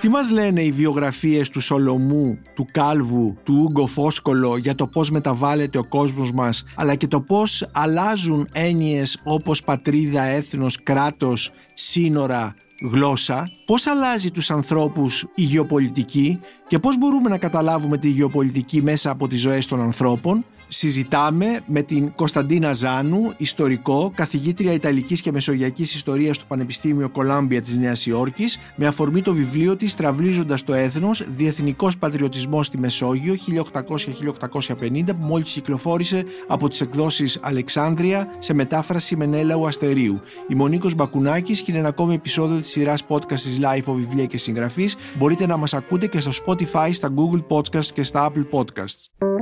Τι μας λένε οι βιογραφίες του Σολομού, του Κάλβου, του Ούγκο Φόσκολο για το πώς μεταβάλλεται ο κόσμος μας αλλά και το πώς αλλάζουν έννοιες όπως πατρίδα, έθνος, κράτος, σύνορα, γλώσσα, πώς αλλάζει τους ανθρώπους η γεωπολιτική και πώς μπορούμε να καταλάβουμε τη γεωπολιτική μέσα από τις ζωές των ανθρώπων; Συζητάμε με την Κωνσταντίνα Ζάνου, ιστορικό, καθηγήτρια Ιταλικής και Μεσογειακής Ιστορίας του Πανεπιστήμιο Κολάμπια της Νέας Υόρκης, με αφορμή το βιβλίο της «Τραυλίζοντας το έθνος, Διεθνικός Πατριωτισμός στη Μεσόγειο 1800-1850» που μόλις κυκλοφόρησε από τις εκδόσεις Αλεξάνδρεια σε μετάφραση Μενέλαου Αστερίου. Είμαι ο Νίκος Μπακουνάκης και είναι ένα ακόμη επεισόδιο της σειράς podcast της LiFO Βιβλία και Συγγραφής. Μπορείτε να μας ακούτε και στο Spotify, στα Google Podcasts και στα Apple Podcasts.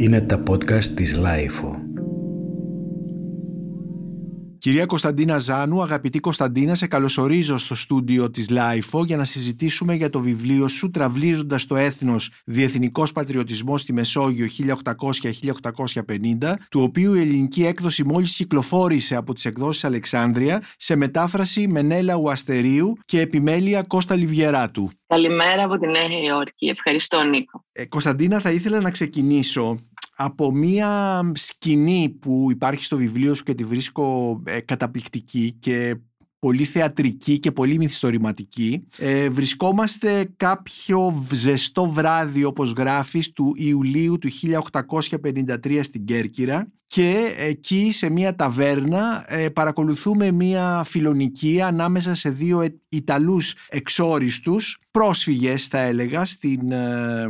Είναι τα podcast της LiFO. Κυρία Κωνσταντίνα Ζάνου, αγαπητή Κωνσταντίνα, σε καλωσορίζω στο στούντιο της LiFO για να συζητήσουμε για το βιβλίο σου «Τραυλίζοντας το έθνος Διεθνικός Πατριωτισμός στη Μεσόγειο 1800-1850», του οποίου η ελληνική έκδοση μόλις κυκλοφόρησε από τις εκδόσεις Αλεξάνδρεια σε μετάφραση Μενέλαου Αστερίου και επιμέλεια Κώστα Λιβιεράτου. Καλημέρα από τη Νέα Υόρκη. Ευχαριστώ Νίκο. Ε, Κωνσταντίνα, θα ήθελα να ξεκινήσω από μία σκηνή που υπάρχει στο βιβλίο σου και τη βρίσκω ε, καταπληκτική και πολύ θεατρική και πολύ μυθιστορηματική. Ε, βρισκόμαστε κάποιο ζεστό βράδυ όπως γράφεις του Ιουλίου του 1853 στην Κέρκυρα και εκεί σε μια ταβέρνα ε, παρακολουθούμε μια φιλονικία ανάμεσα σε δύο Ιταλούς εξόριστους πρόσφυγες θα έλεγα στην, ε,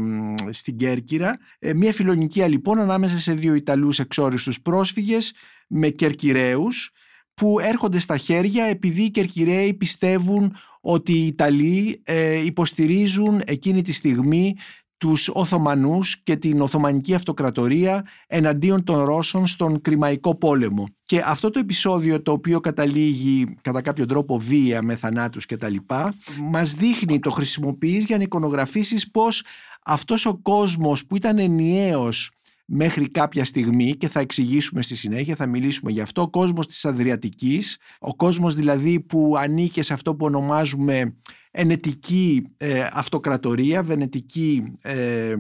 στην Κέρκυρα. Ε, μια φιλονικία λοιπόν ανάμεσα σε δύο Ιταλούς εξόριστους πρόσφυγες με Κερκυραίους που έρχονται στα χέρια επειδή οι Κερκυραίοι πιστεύουν ότι οι Ιταλοί υποστηρίζουν εκείνη τη στιγμή τους Οθωμανούς και την Οθωμανική Αυτοκρατορία εναντίον των Ρώσων στον Κρημαϊκό πόλεμο. Και αυτό το επεισόδιο το οποίο καταλήγει κατά κάποιο τρόπο βία με θανάτους και τα λοιπά μας δείχνει, το χρησιμοποιείς για να εικονογραφήσεις πως αυτός ο κόσμος που ήταν ενιαίος μέχρι κάποια στιγμή και θα εξηγήσουμε στη συνέχεια, θα μιλήσουμε γι' αυτό, ο κόσμος της Αδριατικής, ο κόσμος δηλαδή που ανήκε σε αυτό που ονομάζουμε ενετική ε, αυτοκρατορία, βενετική ε, ε,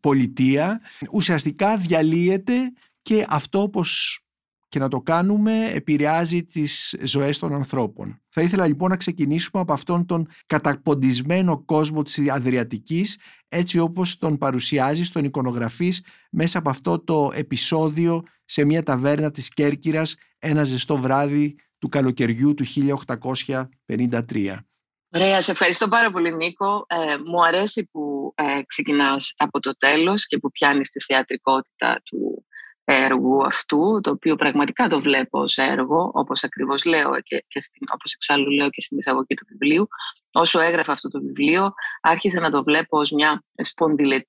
πολιτεία, ουσιαστικά διαλύεται και αυτό όπως και να το κάνουμε επηρεάζει τις ζωές των ανθρώπων. Θα ήθελα λοιπόν να ξεκινήσουμε από αυτόν τον καταποντισμένο κόσμο της Αδριατικής έτσι όπως τον παρουσιάζει στον εικονογραφής μέσα από αυτό το επεισόδιο σε μια ταβέρνα της Κέρκυρας ένα ζεστό βράδυ του καλοκαιριού του 1853. Ωραία, σε ευχαριστώ πάρα πολύ Νίκο. Ε, μου αρέσει που ε, ξεκινάς από το τέλος και που πιάνεις τη θεατρικότητα του έργου αυτού, το οποίο πραγματικά το βλέπω ως έργο, όπως ακριβώς λέω και, και στην, όπως εξάλλου λέω και στην εισαγωγή του βιβλίου. Όσο έγραφα αυτό το βιβλίο, άρχισα να το βλέπω ως μια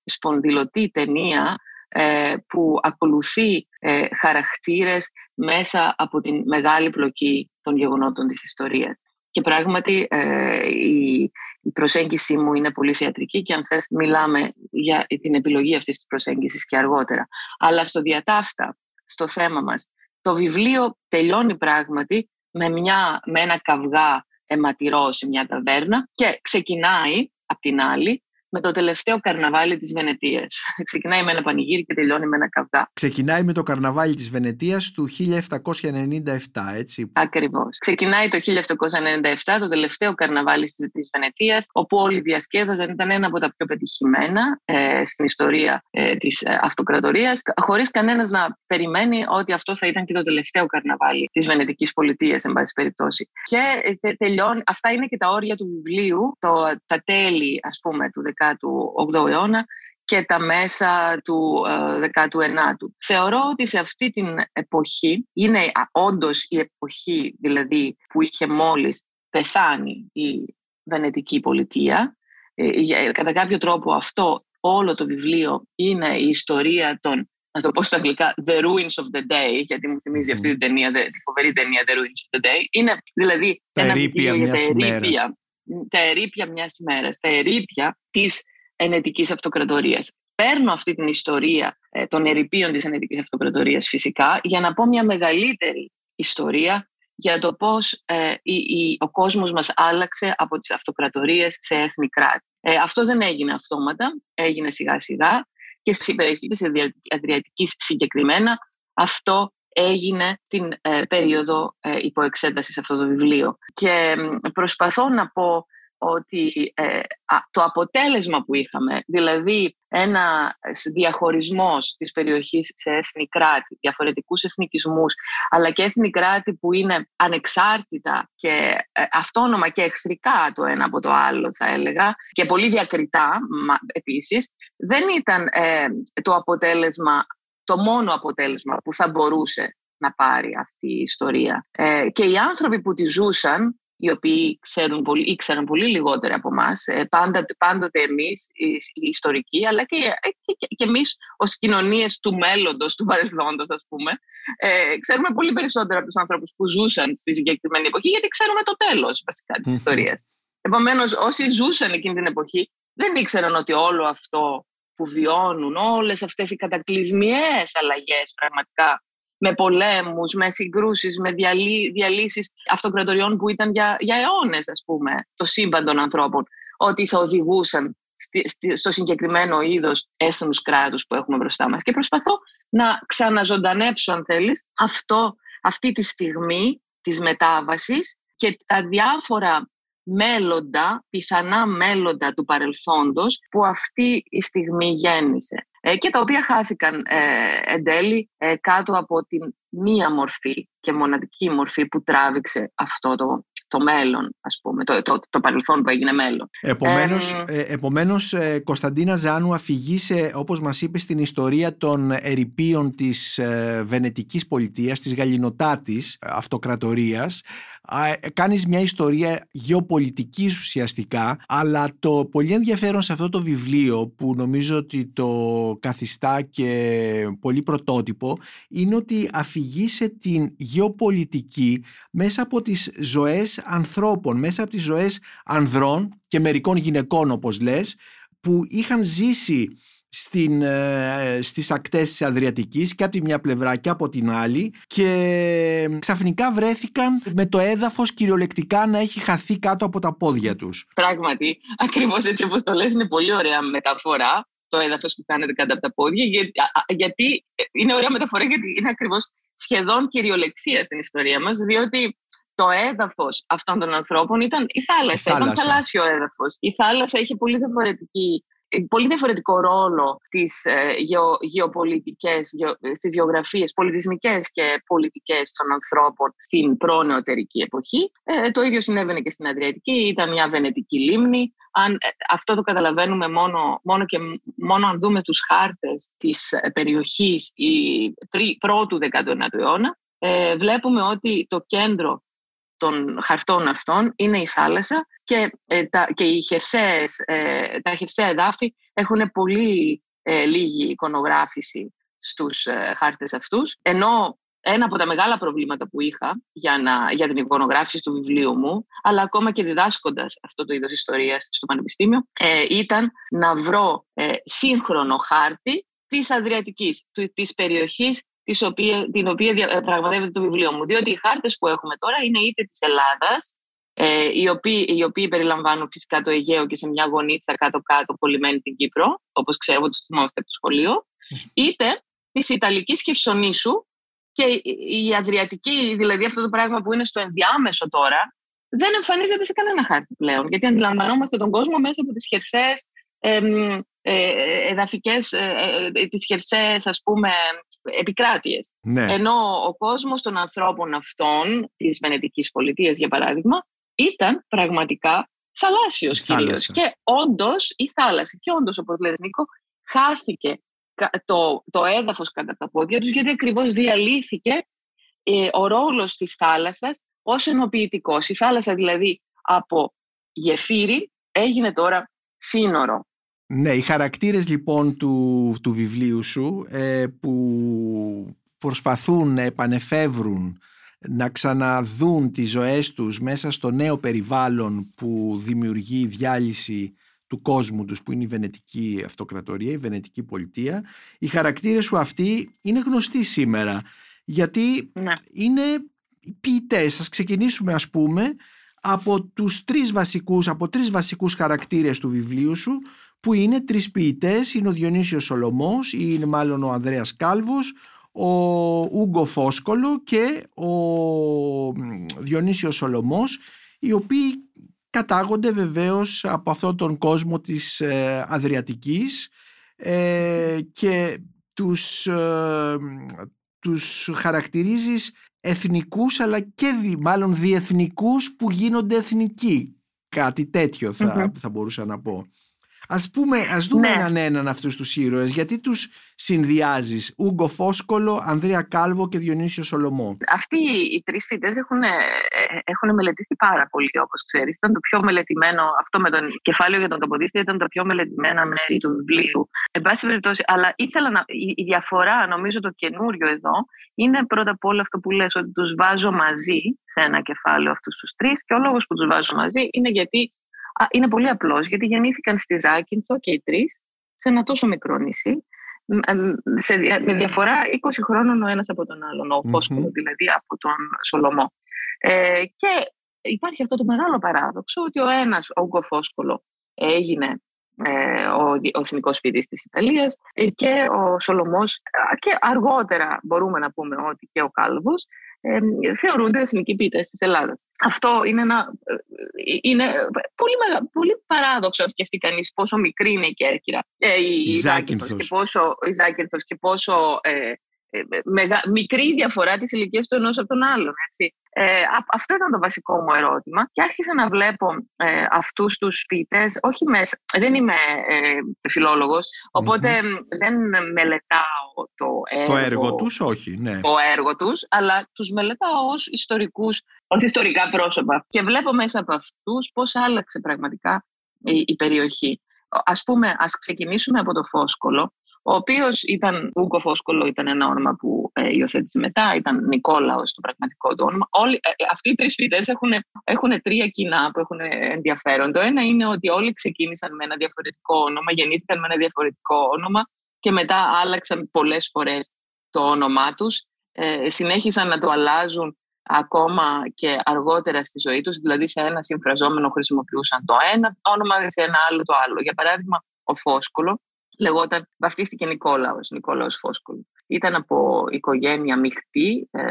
σπονδυλωτή ταινία ε, που ακολουθεί ε, χαρακτήρες μέσα από την μεγάλη πλοκή των γεγονότων της ιστορίας. Και πράγματι ε, η, η προσέγγιση μου είναι πολύ θεατρική και αν θες μιλάμε για την επιλογή αυτής της προσέγγισης και αργότερα. Αλλά στο διατάφτα, στο θέμα μας, το βιβλίο τελειώνει πράγματι με, μια, με ένα καυγά αιματηρό σε μια ταβέρνα και ξεκινάει απ' την άλλη με το τελευταίο καρναβάλι της Βενετίας. Ξεκινάει με ένα πανηγύρι και τελειώνει με ένα καυγά. Ξεκινάει με το καρναβάλι της Βενετίας του 1797, έτσι. Ακριβώς. Ξεκινάει το 1797, το τελευταίο καρναβάλι της Βενετίας, όπου όλοι διασκέδαζαν, ήταν ένα από τα πιο πετυχημένα ε, στην ιστορία ε, της ε, αυτοκρατορίας, χωρίς κανένας να περιμένει ότι αυτό θα ήταν και το τελευταίο καρναβάλι της Βενετικής πολιτείας, εν πάση περιπτώσει. Και ε, τελειώνει, αυτά είναι και τα όρια του βιβλίου, το, τα τέλη, ας πούμε, του 18ου αιώνα και τα μέσα του 19ου. Ε, Θεωρώ ότι σε αυτή την εποχή, είναι όντως η εποχή δηλαδή που είχε μόλις πεθάνει η Βενετική πολιτεία, ε, κατά κάποιο τρόπο αυτό όλο το βιβλίο είναι η ιστορία των να το πω στα αγγλικά, The Ruins of the Day, γιατί μου θυμίζει αυτή την ταινία, τη φοβερή ταινία The Ruins of the Day. Είναι δηλαδή ένα βιβλίο για τα ερήπια τα ερήπια μιας ημέρας, τα ερήπια της ενετικής αυτοκρατορίας. Παίρνω αυτή την ιστορία ε, των ερηπείων της ενετικής αυτοκρατορίας φυσικά για να πω μια μεγαλύτερη ιστορία για το πώς ε, η, ο κόσμος μας άλλαξε από τις αυτοκρατορίες σε έθνη κράτη. Ε, αυτό δεν έγινε αυτόματα, έγινε σιγά σιγά και στην περιοχή της Αδριατικής συγκεκριμένα αυτό έγινε την ε, περίοδο ε, υποεξέτασης αυτό το βιβλίο. Και προσπαθώ να πω ότι ε, το αποτέλεσμα που είχαμε, δηλαδή ένα διαχωρισμός της περιοχής σε έθνη κράτη, διαφορετικούς εθνικισμούς, αλλά και έθνη κράτη που είναι ανεξάρτητα και ε, αυτόνομα και εχθρικά το ένα από το άλλο θα έλεγα και πολύ διακριτά μα, επίσης, δεν ήταν ε, το αποτέλεσμα το μόνο αποτέλεσμα που θα μπορούσε να πάρει αυτή η ιστορία. Ε, και οι άνθρωποι που τη ζούσαν οι οποίοι ξέρουν πολύ, ήξεραν πολύ λιγότερα από εμάς, πάντοτε εμείς, οι ιστορικοί, αλλά και, και, και εμείς ως κοινωνίες του μέλλοντος, του παρελθόντος, ας πούμε, ε, ξέρουμε πολύ περισσότερα από τους ανθρώπους που ζούσαν στη συγκεκριμένη εποχή, γιατί ξέρουμε το τέλος βασικά της ιστορίας. Επομένως, όσοι ζούσαν εκείνη την εποχή, δεν ήξεραν ότι όλο αυτό που βιώνουν, όλες αυτές οι κατακλυσμιαίες αλλαγές πραγματικά με πολέμους, με συγκρούσεις, με διαλύ, διαλύσεις αυτοκρατοριών που ήταν για, για αιώνες, ας πούμε, το σύμπαν των ανθρώπων, ότι θα οδηγούσαν στο συγκεκριμένο είδος έθνους κράτους που έχουμε μπροστά μας. Και προσπαθώ να ξαναζωντανέψω, αν θέλεις, αυτό, αυτή τη στιγμή της μετάβασης και τα διάφορα μέλλοντα, πιθανά μέλλοντα του παρελθόντος που αυτή η στιγμή γέννησε. Ε, και τα οποία χάθηκαν ε, εν τέλει ε, κάτω από την μία μορφή και μοναδική μορφή που τράβηξε αυτό το, το μέλλον, ας πούμε, το, το, το παρελθόν που έγινε μέλλον. Επομένως, ε, επομένως Κωνσταντίνα Ζάνου αφηγήσε, όπως μας είπες, στην ιστορία των ερηπείων της Βενετικής πολιτείας, της Γαλλινοτάτης αυτοκρατορίας, ε, κάνεις μια ιστορία γεωπολιτικής ουσιαστικά αλλά το πολύ ενδιαφέρον σε αυτό το βιβλίο που νομίζω ότι το καθιστά και πολύ πρωτότυπο είναι ότι αφηγήσε την γεωπολιτική μέσα από τις ζωές ανθρώπων, μέσα από τις ζωές ανδρών και μερικών γυναικών όπως λες που είχαν ζήσει στην, ε, στις ακτές της Αδριατικής και από τη μια πλευρά και από την άλλη και ξαφνικά βρέθηκαν με το έδαφος κυριολεκτικά να έχει χαθεί κάτω από τα πόδια τους. Πράγματι, ακριβώς έτσι όπως το λες είναι πολύ ωραία μεταφορά το έδαφος που κάνετε κάτω από τα πόδια γιατί είναι ωραία μεταφορά γιατί είναι ακριβώς σχεδόν κυριολεξία στην ιστορία μας διότι το έδαφος αυτών των ανθρώπων ήταν η θάλασσα, η θάλασσα. ήταν θαλάσσιο έδαφος. Η θάλασσα είχε πολύ διαφορετική ε, πολύ διαφορετικό ρόλο στις ε, γεω, γεωπολιτικές, γεω, στις γεωγραφίες, πολιτισμικές και πολιτικές των ανθρώπων στην προνεωτερική εποχή. Ε, το ίδιο συνέβαινε και στην Αδριατική, ήταν μια βενετική λίμνη. Αν, ε, αυτό το καταλαβαίνουμε μόνο, μόνο, και, μόνο αν δούμε τους χάρτες της περιοχής η, πρι, πρώτου 19ου αιώνα, ε, βλέπουμε ότι το κέντρο των χαρτών αυτών είναι η θάλασσα και, ε, τα, και οι χερσαίες, ε, τα χερσαία εδάφη έχουν πολύ ε, λίγη εικονογράφηση στους ε, χάρτες αυτούς. Ενώ ένα από τα μεγάλα προβλήματα που είχα για, να, για την εικονογράφηση του βιβλίου μου, αλλά ακόμα και διδάσκοντας αυτό το είδος ιστορίας στο Πανεπιστήμιο, ήταν να βρω σύγχρονο χάρτη της Αδριατικής, της περιοχής την οποία πραγματεύεται το βιβλίο μου. Διότι οι χάρτες που έχουμε τώρα είναι είτε της Ελλάδας, ε, οι, οποίοι, οι οποίοι περιλαμβάνουν φυσικά το Αιγαίο και σε μια γωνίτσα κάτω-κάτω πολυμένη την Κύπρο, όπως ξέρω ότι το θυμόμαστε από το σχολείο, είτε της Ιταλικής Χερσονήσου και η Αδριατική, δηλαδή αυτό το πράγμα που είναι στο ενδιάμεσο τώρα, δεν εμφανίζεται σε κανένα χάρτη πλέον. Γιατί αντιλαμβανόμαστε τον κόσμο μέσα από τις χερσαίες ε, εδαφικές, ε, ε, τις χερσαίες ας πούμε επικράτειες. Ναι. Ενώ ο κόσμος των ανθρώπων αυτών, της Βενετικής πολιτείας για παράδειγμα, ήταν πραγματικά θαλάσσιος κυρίως. Και όντως η θάλασσα, και όντως όπως λες Νίκο, χάθηκε το, το έδαφος κατά τα πόδια τους γιατί ακριβώς διαλύθηκε ε, ο ρόλος της θάλασσας ως ενοποιητικός. Η θάλασσα δηλαδή από γεφύρι έγινε τώρα σύνορο. Ναι, οι χαρακτήρες λοιπόν του, του βιβλίου σου ε, που προσπαθούν να επανεφεύρουν να ξαναδούν τις ζωές τους μέσα στο νέο περιβάλλον που δημιουργεί η διάλυση του κόσμου τους που είναι η Βενετική Αυτοκρατορία, η Βενετική Πολιτεία. Οι χαρακτήρες σου αυτοί είναι γνωστοί σήμερα γιατί ναι. είναι ποιητές. Ας ξεκινήσουμε ας πούμε από τους τρεις βασικούς, από τρεις βασικούς χαρακτήρες του βιβλίου σου που είναι τρεις ποιητές, είναι ο Διονύσιος Σολομός ή είναι μάλλον ο Ανδρέας Κάλβος, ο Ούγκο Φόσκολο και ο Διονύσιος Σολομός οι οποίοι κατάγονται βεβαίως από αυτόν τον κόσμο της ε, Αδριατικής ε, και τους, ε, τους χαρακτηρίζεις εθνικούς αλλά και δι, μάλλον διεθνικούς που γίνονται εθνικοί. Κάτι τέτοιο θα, θα μπορούσα να πω. Ας πούμε, ας δούμε ναι. έναν έναν αυτούς τους ήρωες, γιατί τους συνδυάζεις Ούγκο Φόσκολο, Ανδρέα Κάλβο και Διονύσιο Σολομό. Αυτοί οι τρεις φοιτές έχουν, ε, έχουν μελετηθεί πάρα πολύ, όπως ξέρεις. Ήταν το πιο μελετημένο, αυτό με τον κεφάλαιο για τον Καποδίστη ήταν τα πιο μελετημένα μέρη του βιβλίου. Εν πάση περιπτώσει, αλλά ήθελα να, η, διαφορά, νομίζω το καινούριο εδώ, είναι πρώτα απ' όλα αυτό που λες, ότι τους βάζω μαζί σε ένα κεφάλαιο αυτούς τους τρεις και ο λόγος που τους βάζω μαζί είναι γιατί είναι πολύ απλός, γιατί γεννήθηκαν στη Ζάκυνθο και οι τρεις σε ένα τόσο μικρό νησί, σε, με διαφορά 20 χρόνων ο ένας από τον άλλον, ο Φόσκολο δηλαδή από τον Σολομό. Ε, και υπάρχει αυτό το μεγάλο παράδοξο ότι ο ένας, ο Ούγκο Φόσκολο, έγινε ε, ο, ο εθνικός ποιητής της Ιταλίας ε, και ο Σολομός και αργότερα μπορούμε να πούμε ότι και ο Κάλβος ε, θεωρούνται εθνικοί ποιητές της Ελλάδας. Αυτό είναι, ένα, ε, είναι πολύ, μεγα, πολύ παράδοξο να σκεφτεί κανείς πόσο μικρή είναι η Κέρκυρα. Ε, η, η και πόσο, η και πόσο ε, ε, μεγα, μικρή διαφορά της ηλικίας του ενός από τον άλλον. Έτσι. Ε, αυτό ήταν το βασικό μου ερώτημα και άρχισα να βλέπω ε, αυτούς τους ποιητές, όχι μέσα, δεν είμαι ε, φιλόλογος, δεν μελετάω το έργο, το έργο τους, όχι, ναι. το έργο τους, αλλά τους μελετάω ως ιστορικούς, ως ιστορικά πρόσωπα και βλέπω μέσα από αυτούς πώς άλλαξε πραγματικά η, η περιοχή. Ας πούμε, ας ξεκινήσουμε από το Φόσκολο, ο οποίος ήταν, Ούγκο Φόσκολο ήταν ένα όνομα που ε, υιοθέτησε μετά, ήταν Νικόλαος το πραγματικό του όνομα. Όλοι, ε, ε, αυτοί οι τρεις φοιτέ έχουν, έχουν τρία κοινά που έχουν ενδιαφέρον. Το ένα είναι ότι όλοι ξεκίνησαν με ένα διαφορετικό όνομα, γεννήθηκαν με ένα διαφορετικό όνομα και μετά άλλαξαν πολλές φορές το όνομά τους. Ε, συνέχισαν να το αλλάζουν ακόμα και αργότερα στη ζωή τους, δηλαδή σε ένα συμφραζόμενο χρησιμοποιούσαν το ένα όνομα, σε ένα άλλο το άλλο. Για παράδειγμα, ο Φόσκολο λεγόταν, βαφτίστηκε Νικόλαος, Νικόλαος Φόσκολου. Ήταν από οικογένεια μειχτή, ε,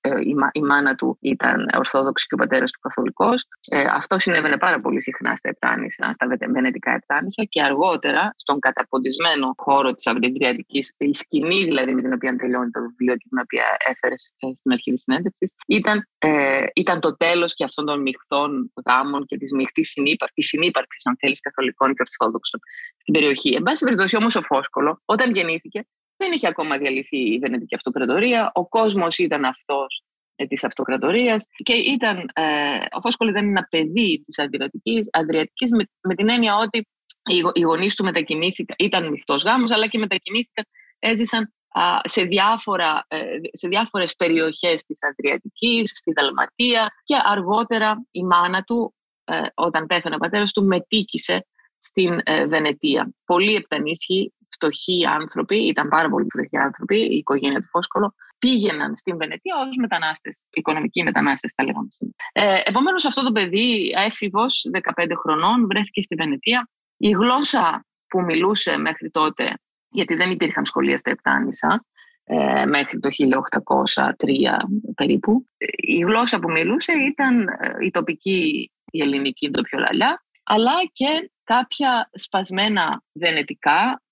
ε, η, η, μάνα του ήταν Ορθόδοξη και ο πατέρας του Καθολικός. Ε, αυτό συνέβαινε πάρα πολύ συχνά στα Επτάνησα, στα βενετικά Επτάνησα και αργότερα στον καταποντισμένο χώρο της Αυρεντριατικής, η σκηνή δηλαδή με την οποία τελειώνει το βιβλίο και την οποία έφερες στην αρχή της συνέντευξης, ήταν, ε, ήταν το τέλος και αυτών των μειχτών γάμων και της μειχτής συνύπαρξης, συνύπαρξης αν θέλεις, καθολικών και ορθόδοξων στην περιοχή. Εν πάση περιπτώσει όμως ο Φόσκολο όταν γεννήθηκε δεν είχε ακόμα διαλυθεί η Βενετική Αυτοκρατορία. Ο κόσμος ήταν αυτός ε, της αυτοκρατορίας και ήταν, ε, ο Φόσκολο ήταν ένα παιδί της Αδριατικής, Αδριατικής με, με την έννοια ότι οι, οι γονείς του μετακινήθηκαν, ήταν μειχτός γάμος, αλλά και μετακινήθηκαν, έζησαν σε, διάφορα, ε, σε διάφορες περιοχές της Αδριατικής, στη Δαλματία και αργότερα η μάνα του, ε, όταν πέθανε ο πατέρας του, μετήκησε στην ε, Βενετία. Πολλοί επτανίσχοι φτωχοί άνθρωποι, ήταν πάρα πολύ φτωχοί άνθρωποι, η οικογένεια του Φόσκολο, πήγαιναν στην Βενετία ως μετανάστες, οικονομικοί μετανάστες, τα λέγαμε. Ε, Επομένως, αυτό το παιδί, έφηβος 15 χρονών, βρέθηκε στη Βενετία. Η γλώσσα που μιλούσε μέχρι τότε, γιατί δεν υπήρχαν σχολεία στα Επτάνησα, ε, μέχρι το 1803 περίπου. Η γλώσσα που μιλούσε ήταν ε, η τοπική, η ελληνική, το πιο λαλιά, αλλά και κάποια σπασμένα βενετικά, ε,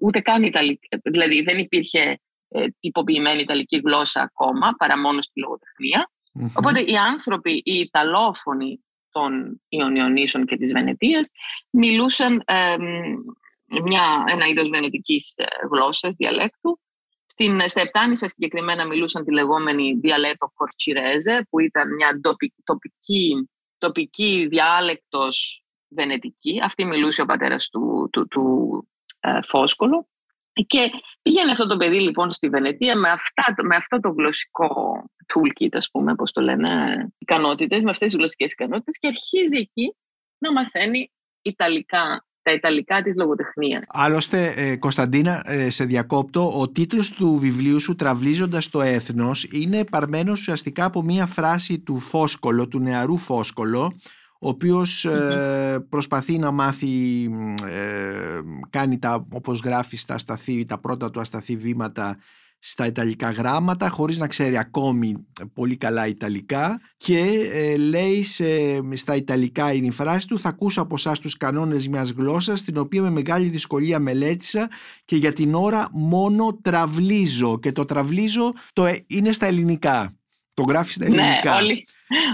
ούτε καν Ιταλική, δηλαδή δεν υπήρχε ε, τυποποιημένη Ιταλική γλώσσα ακόμα, παρά μόνο στη λογοτεχνια Οπότε οι άνθρωποι, οι Ιταλόφωνοι των Ιωνιονίσων και της Βενετίας μιλούσαν μια, ένα είδος βενετικής ε, γλώσσας, διαλέκτου. Στην, στα Επτάνησα συγκεκριμένα μιλούσαν τη λεγόμενη διαλέτο κορτσιρέζε, που ήταν μια τοπική, τοπική διάλεκτος βενετική. Αυτή μιλούσε ο πατέρας του, του, του ε, Φόσκολο. Και πήγαινε αυτό το παιδί λοιπόν στη Βενετία με, αυτά, με αυτό το γλωσσικό toolkit, ας πούμε, πώς το λένε, ικανότητες, με αυτές τις γλωσσικές ικανότητες και αρχίζει εκεί να μαθαίνει Ιταλικά τα Ιταλικά της λογοτεχνίας. Άλλωστε, ε, Κωνσταντίνα, ε, σε διακόπτω, ο τίτλος του βιβλίου σου «Τραυλίζοντας το έθνος» είναι παρμένος ουσιαστικά από μία φράση του Φόσκολο, του νεαρού Φόσκολο, ο οποίος ε, προσπαθεί να μάθει, ε, κάνει τα, όπως γράφει στα ασταθή, τα πρώτα του ασταθή βήματα στα Ιταλικά γράμματα χωρίς να ξέρει ακόμη πολύ καλά Ιταλικά και ε, λέει στα Ιταλικά είναι η φράση του θα ακούσω από εσάς τους κανόνες μιας γλώσσας την οποία με μεγάλη δυσκολία μελέτησα και για την ώρα μόνο τραυλίζω και το τραυλίζω το, ε, είναι στα ελληνικά το γράφεις στα ναι, ελληνικά. Ναι, όλοι,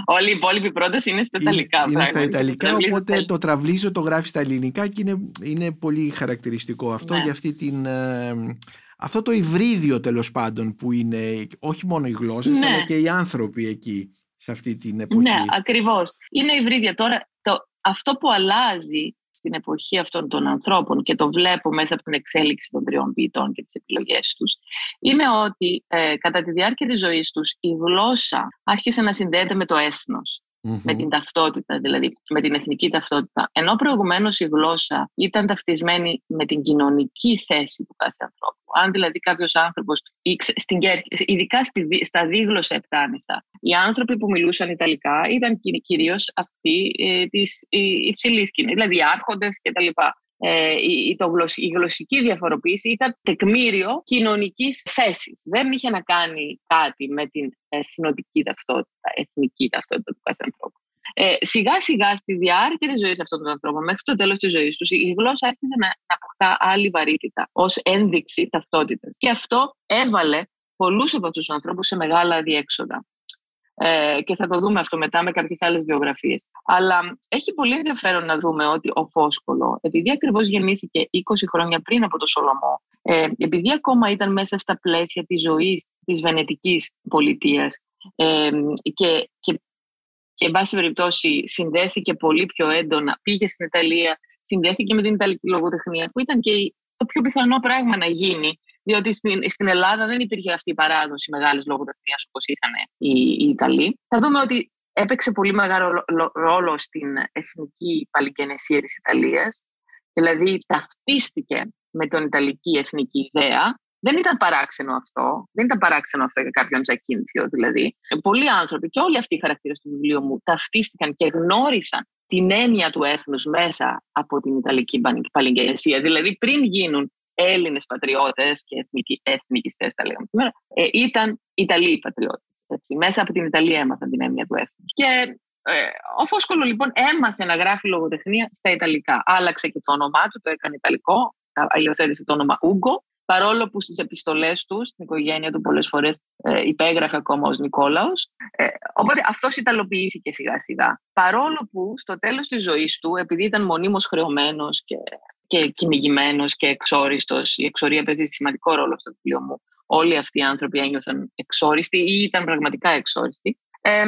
όλοι οι υπόλοιποι πρώτες είναι στα Ιταλικά. Είναι, είναι στα Ιταλικά, οπότε το τραυλίζω, το γράφεις στα ελληνικά και είναι, είναι πολύ χαρακτηριστικό αυτό ναι. για αυτή την, ε, αυτό το υβρίδιο τέλος πάντων που είναι όχι μόνο οι γλώσσες, ναι. αλλά και οι άνθρωποι εκεί σε αυτή την εποχή. Ναι, ακριβώς. Είναι υβρίδια. Τώρα, το, αυτό που αλλάζει στην εποχή αυτών των ανθρώπων και το βλέπω μέσα από την εξέλιξη των τριών ποιητών και τις επιλογές τους είναι ότι ε, κατά τη διάρκεια της ζωής τους η γλώσσα άρχισε να συνδέεται με το έθνος με την ταυτότητα, δηλαδή με την εθνική ταυτότητα. Ενώ προηγουμένως η γλώσσα ήταν ταυτισμένη με την κοινωνική θέση του κάθε ανθρώπου. Αν δηλαδή κάποιος άνθρωπος, ειδικά στα δίγλωσσα επτάνησα, οι άνθρωποι που μιλούσαν Ιταλικά ήταν κυρίως αυτοί ε, της υψηλής κοινή, δηλαδή άρχοντες κτλ ε, η, το η γλωσσική διαφοροποίηση ήταν τεκμήριο κοινωνικής θέσης. Δεν είχε να κάνει κάτι με την εθνοτική ταυτότητα, εθνική ταυτότητα του κάθε ανθρώπου. Ε, σιγά σιγά στη διάρκεια της ζωής αυτών των ανθρώπων, μέχρι το τέλος της ζωής τους, η γλώσσα άρχισε να, να αποκτά άλλη βαρύτητα ως ένδειξη ταυτότητας. Και αυτό έβαλε πολλούς από αυτούς τους ανθρώπους σε μεγάλα διέξοδα. Ε, και θα το δούμε αυτό μετά με κάποιες άλλες βιογραφίες. Αλλά έχει πολύ ενδιαφέρον να δούμε ότι ο Φόσκολο, επειδή ακριβώς γεννήθηκε 20 χρόνια πριν από το Σολομό, ε, επειδή ακόμα ήταν μέσα στα πλαίσια της ζωής της βενετικής πολιτείας ε, και, και, και εν πάση περιπτώσει συνδέθηκε πολύ πιο έντονα, πήγε στην Ιταλία, συνδέθηκε με την Ιταλική λογοτεχνία, που ήταν και το πιο πιθανό πράγμα να γίνει διότι στην, στην Ελλάδα δεν υπήρχε αυτή η παράδοση μεγάλης λογοτεχνίας όπως είχαν οι, οι Ιταλοί. Θα δούμε ότι έπαιξε πολύ μεγάλο ρόλο στην εθνική παλικενεσία της Ιταλίας. Δηλαδή ταυτίστηκε με την Ιταλική εθνική ιδέα. Δεν ήταν παράξενο αυτό. Δεν ήταν παράξενο αυτό για κάποιον Τζακίνθιο, δηλαδή. Πολλοί άνθρωποι και όλοι αυτοί οι χαρακτήρες του βιβλίου μου ταυτίστηκαν και γνώρισαν την έννοια του έθνους μέσα από την Ιταλική παλικενεσία. Δηλαδή πριν γίνουν Έλληνες πατριώτες και εθνικιστές, τα λέγαμε σήμερα, ε, ήταν Ιταλοί πατριώτες. Μέσα από την Ιταλία έμαθαν την έννοια του έθνους. Και ε, ο Φόσκολο λοιπόν έμαθε να γράφει λογοτεχνία στα Ιταλικά. Άλλαξε και το όνομά του, το έκανε Ιταλικό, υιοθέτησε το όνομα Ούγκο, παρόλο που στις επιστολές του, στην οικογένεια του πολλές φορές ε, υπέγραφε ακόμα ως Νικόλαος. Ε, οπότε αυτός ιταλοποιήθηκε σιγά σιγά. Παρόλο που στο τέλος της ζωής του, επειδή ήταν μονίμως χρεωμένος και και κυνηγημένος και εξόριστος. Η εξορία παίζει σημαντικό ρόλο στο βιβλίο μου. Όλοι αυτοί οι άνθρωποι ένιωθαν εξόριστοι ή ήταν πραγματικά εξόριστοι. Ε,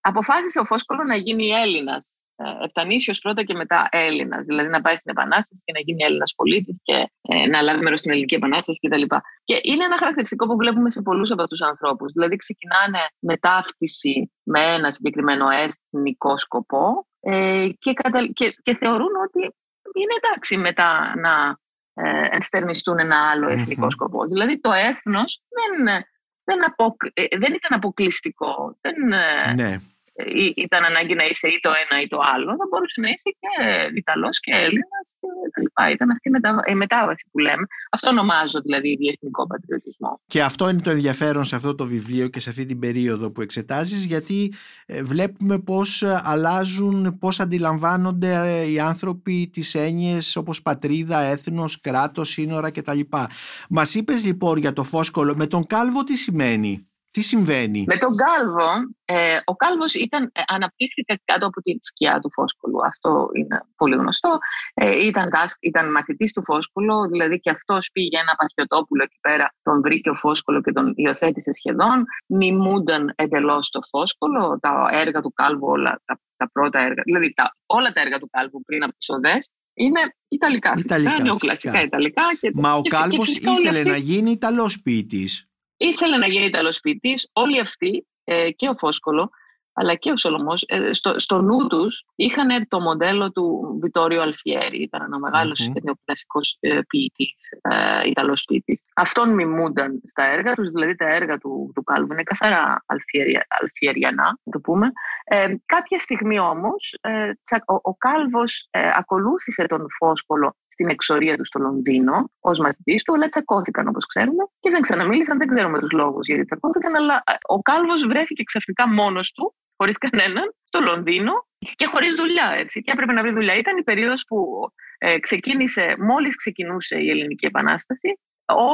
αποφάσισε ο Φόσκολο να γίνει Έλληνας. Επτανήσιος πρώτα και μετά Έλληνας. Δηλαδή να πάει στην Επανάσταση και να γίνει Έλληνας πολίτης και ε, να λάβει μέρος στην Ελληνική Επανάσταση κτλ. Και είναι ένα χαρακτηριστικό που βλέπουμε σε πολλούς από αυτούς τους ανθρώπους. Δηλαδή ξεκινάνε με ταύτιση με ένα συγκεκριμένο εθνικό σκοπό ε, και, κατα... και, και θεωρούν ότι είναι εντάξει μετά να ε, ενστερνιστούν ένα άλλο εθνικό σκοπό. Δηλαδή το έθνος δεν, δεν, ε, δεν ήταν αποκλειστικό. Δεν, ε, ναι ήταν ανάγκη να είσαι ή το ένα ή το άλλο, θα μπορούσε να είσαι και Ιταλός και Έλληνας κτλ. Ήταν αυτή η μετάβαση που λέμε. Αυτό ονομάζω δηλαδή διεθνικό πατριωτισμό. Και αυτό είναι το ενδιαφέρον σε αυτό το βιβλίο και σε αυτή την περίοδο που εξετάζεις γιατί ε, βλέπουμε πώς αλλάζουν, πώς αντιλαμβάνονται ε, οι άνθρωποι τις έννοιες όπως πατρίδα, έθνος, κράτος, σύνορα κτλ. Μας είπες λοιπόν για το φόσκολο, με τον Κάλβο τι σημαίνει; Τι συμβαίνει; Με τον Κάλβο, ε, ο Κάλβος ήταν, ε, αναπτύχθηκε κάτω από τη σκιά του Φόσκολου. Αυτό είναι πολύ γνωστό. Ε, ήταν, ήταν μαθητής του Φόσκολου, δηλαδή και αυτός πήγε ένα παχιωτόπουλο εκεί πέρα, τον βρήκε ο Φόσκολο και τον υιοθέτησε σχεδόν. Μιμούνταν εντελώς το Φόσκολο, τα έργα του Κάλβου, όλα τα, τα πρώτα έργα, δηλαδή τα, όλα τα έργα του Κάλβου πριν από τις οδές, είναι Ιταλικά, Ιταλικά νεοκλασικά Ιταλικά. Και, Μα ο Κάλβος ήθελε να γίνει Ιταλός ποιητής ήθελε να γίνει Ιταλός Όλοι αυτοί ε, και ο Φόσκολο αλλά και ο Σολομός, ε, στο, στο νου τους είχαν το μοντέλο του Βιτόριο Αλφιέρη. Ήταν ένα μεγάλος mm-hmm. νεοκλασικός ε, ποιητής, ε, Ιταλός ποιητής. Αυτόν μιμούνταν στα έργα τους, δηλαδή τα έργα του, του Κάλβου είναι καθαρά αλφιερια, αλφιεριανά, το πούμε. Ε, κάποια στιγμή όμως ε, ο, ο Κάλβος ε, ακολούθησε τον Φόσκολο στην εξορία του στο Λονδίνο ως μαθητής του, αλλά τσακώθηκαν όπως ξέρουμε και δεν ξαναμίλησαν. Δεν ξέρουμε τους λόγους γιατί τσακώθηκαν, αλλά ε, ο Κάλβος βρέθηκε ξαφνικά μόνος του χωρίς κανέναν, στο Λονδίνο και χωρίς δουλειά. Έτσι. Και έπρεπε να βρει δουλειά. Ήταν η περίοδος που ε, ξεκίνησε, μόλις ξεκινούσε η Ελληνική Επανάσταση.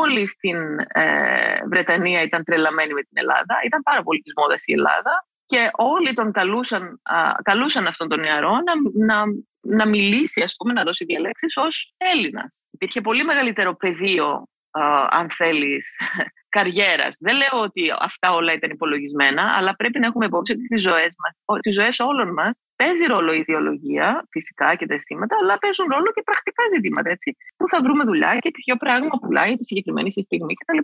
Όλοι στην ε, Βρετανία ήταν τρελαμένοι με την Ελλάδα. Ήταν πάρα πολύ της μόδας η Ελλάδα και όλοι τον καλούσαν, α, καλούσαν αυτόν τον νεαρό να, να, να μιλήσει, ας πούμε, να δώσει διαλέξεις ως Έλληνας. Υπήρχε πολύ μεγαλύτερο πεδίο αν θέλεις, καριέρας. Δεν λέω ότι αυτά όλα ήταν υπολογισμένα, αλλά πρέπει να έχουμε υπόψη ότι τις ζωές, μας, τις ζωές όλων μας παίζει ρόλο η ιδεολογία, φυσικά και τα αισθήματα, αλλά παίζουν ρόλο και πρακτικά ζητήματα, έτσι. Πού θα βρούμε δουλειά και ποιο πράγμα πουλάει τη συγκεκριμένη στιγμή κτλ.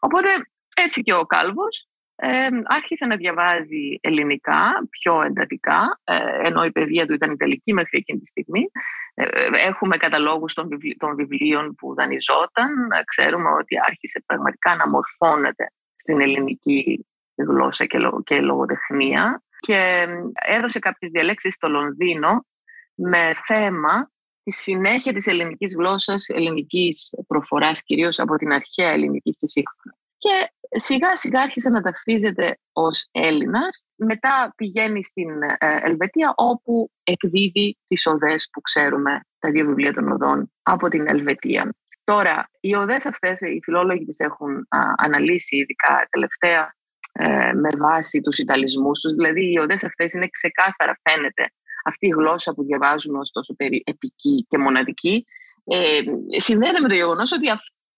Οπότε έτσι και ο Κάλβος ε, άρχισε να διαβάζει ελληνικά πιο εντατικά, ε, ενώ η παιδεία του ήταν ιταλική μέχρι εκείνη τη στιγμή. Ε, έχουμε καταλόγους των, των βιβλίων που δανειζόταν. Ξέρουμε ότι άρχισε πραγματικά να μορφώνεται στην ελληνική γλώσσα και, και λογοτεχνία και έδωσε κάποιες διαλέξεις στο Λονδίνο με θέμα τη συνέχεια της ελληνικής γλώσσας, ελληνικής προφοράς κυρίως από την αρχαία ελληνική στη σύγχρονη. Και σιγά σιγά άρχισε να ταυτίζεται ως Έλληνας. Μετά πηγαίνει στην ε, Ελβετία όπου εκδίδει τις οδές που ξέρουμε, τα δύο βιβλία των οδών από την Ελβετία. Τώρα, οι οδές αυτές, οι φιλόλογοι τις έχουν αναλύσει ειδικά τελευταία ε, με βάση τους Ιταλισμούς τους. Δηλαδή, οι οδές αυτές είναι ξεκάθαρα, φαίνεται, αυτή η γλώσσα που διαβάζουμε ως τόσο περί επική και μοναδική, ε, συνδέεται με το γεγονός ότι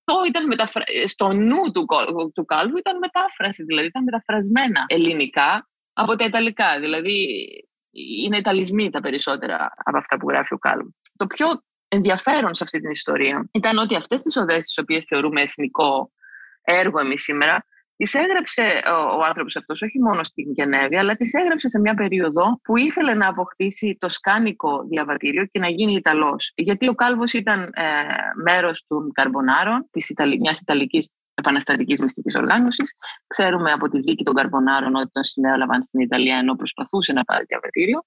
αυτό ήταν μεταφρα... στο νου του, του Κάλβου ήταν μετάφραση, δηλαδή ήταν μεταφρασμένα ελληνικά από τα Ιταλικά. Δηλαδή είναι Ιταλισμοί τα περισσότερα από αυτά που γράφει ο Κάλβου. Το πιο ενδιαφέρον σε αυτή την ιστορία ήταν ότι αυτές τις οδές τις οποίες θεωρούμε εθνικό έργο εμείς σήμερα τις έγραψε ο, ο άνθρωπος αυτός όχι μόνο στην Γενέβη, αλλά τις έγραψε σε μια περίοδο που ήθελε να αποκτήσει το σκάνικο διαβατήριο και να γίνει Ιταλός. Γιατί ο Κάλβος ήταν ε, μέρος των Καρμπονάρων, της Ιταλ... μιας Ιταλικής επαναστατικής μυστικής οργάνωσης. Ξέρουμε από τη δίκη των Καρμπονάρων ότι τον συνέλαβαν στην Ιταλία ενώ προσπαθούσε να πάρει διαβατήριο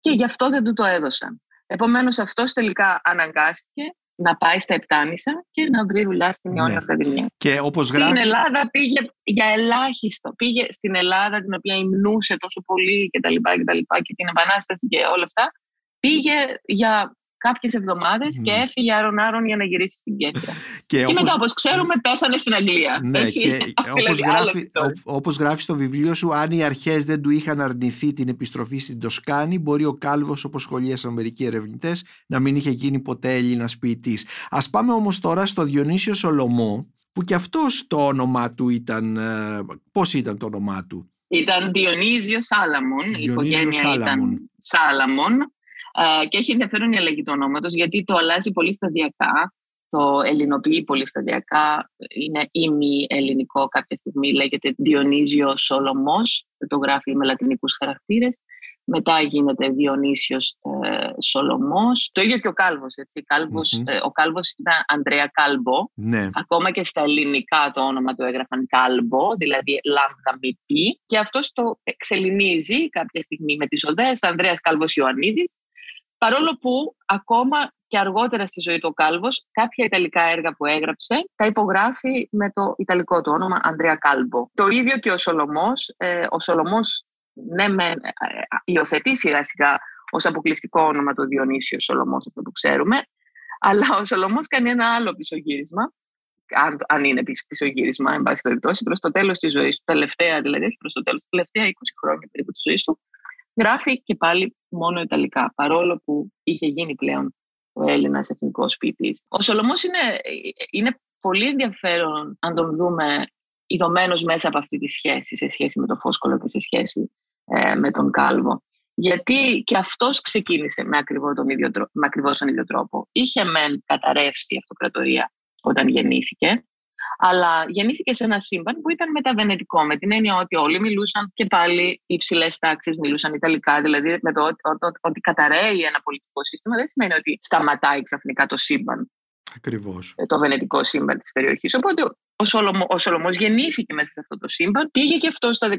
και γι' αυτό δεν του το έδωσαν. Επομένως, αυτός τελικά αναγκάστηκε να πάει στα Επτάνησα και να βρει δουλειά στην Ιόνια ναι. Ακαδημία. Και όπως γράφει... Στην Ελλάδα πήγε για ελάχιστο. Πήγε στην Ελλάδα την οποία υμνούσε τόσο πολύ και τα λοιπά και τα λοιπά και την Επανάσταση και όλα αυτά. Πήγε για κάποιες εβδομάδες και έφυγε άρον-άρον για να γυρίσει στην Κέντρα. και, και μετά, όπως ξέρουμε, πέθανε στην Αγγλία. Ναι, Έτσι, και όπως, γράφει, όπως γράφει στο βιβλίο σου, αν οι αρχές δεν του είχαν αρνηθεί την επιστροφή στην Τοσκάνη, μπορεί ο Κάλβος, όπως σχολίασαν μερικοί ερευνητές, να μην είχε γίνει ποτέ Έλληνας ποιητής. Ας πάμε όμως τώρα στο Διονύσιο Σολομό, που και αυτός το όνομα του ήταν, ε, πώς ήταν το όνομά του; Ήταν Διονύζιο Σάλαμον, η οικογένεια ήταν Σάλαμον και έχει ενδιαφέρον η αλλαγή του ονόματος γιατί το αλλάζει πολύ σταδιακά, το ελληνοποιεί πολύ σταδιακά, είναι ημι ελληνικό κάποια στιγμή, λέγεται Διονύζιο Σολομός, το γράφει με λατινικούς χαρακτήρες. Μετά γίνεται Διονύσιος ε, Σολομός. Το ίδιο και ο Κάλβος. Έτσι. Ε, ο Κάλβος ήταν Ανδρέα Κάλμπο. Ναι. Ακόμα και στα ελληνικά το όνομα του έγραφαν Κάλμπο, δηλαδή λάμδα μη πι. Και αυτός το εξελινίζει κάποια στιγμή με τις οδές Ανδρέας Κάλβος Ιωαννίδης Παρόλο που ακόμα και αργότερα στη ζωή του ο Κάλβος, κάποια ιταλικά έργα που έγραψε, τα υπογράφει με το ιταλικό του όνομα Ανδρέα Κάλμπο. Το ίδιο και ο Σολομός. Ε, ο Σολομός, ναι, με, ε, υιοθετεί σιγά σιγά ως αποκλειστικό όνομα το Διονύσιο Σολομός, αυτό που ξέρουμε. Αλλά ο Σολομός κάνει ένα άλλο πισωγύρισμα, αν, αν είναι πισωγύρισμα, εν πάση περιπτώσει, προς το τέλος της ζωής του, τελευταία δηλαδή, όχι προς το τέλος, τελευταία 20 χρόνια περίπου της ζωής του, γράφει και πάλι μόνο Ιταλικά, παρόλο που είχε γίνει πλέον ο Έλληνας εθνικός ποιητή. Ο Σολομός είναι, είναι πολύ ενδιαφέρον αν τον δούμε ειδωμένος μέσα από αυτή τη σχέση, σε σχέση με τον Φόσκολο και σε σχέση ε, με τον Κάλβο. Γιατί και αυτός ξεκίνησε με ακριβώς τον ίδιο, με ακριβώς τον ίδιο τρόπο. Είχε μεν καταρρεύσει η αυτοκρατορία όταν γεννήθηκε, Αλλά γεννήθηκε σε ένα σύμπαν που ήταν μεταβενετικό, με την έννοια ότι όλοι μιλούσαν και πάλι οι υψηλές τάξεις μιλούσαν Ιταλικά. Δηλαδή, με το ότι, ότι, ότι καταραίει ένα πολιτικό σύστημα δεν σημαίνει ότι σταματάει ξαφνικά το σύμπαν. Ακριβώς. Ε, το βενετικό σύμπαν της περιοχής. Οπότε ο, Σολομό, ο Σολομός γεννήθηκε μέσα σε αυτό το σύμπαν. Πήγε και αυτό στα 15,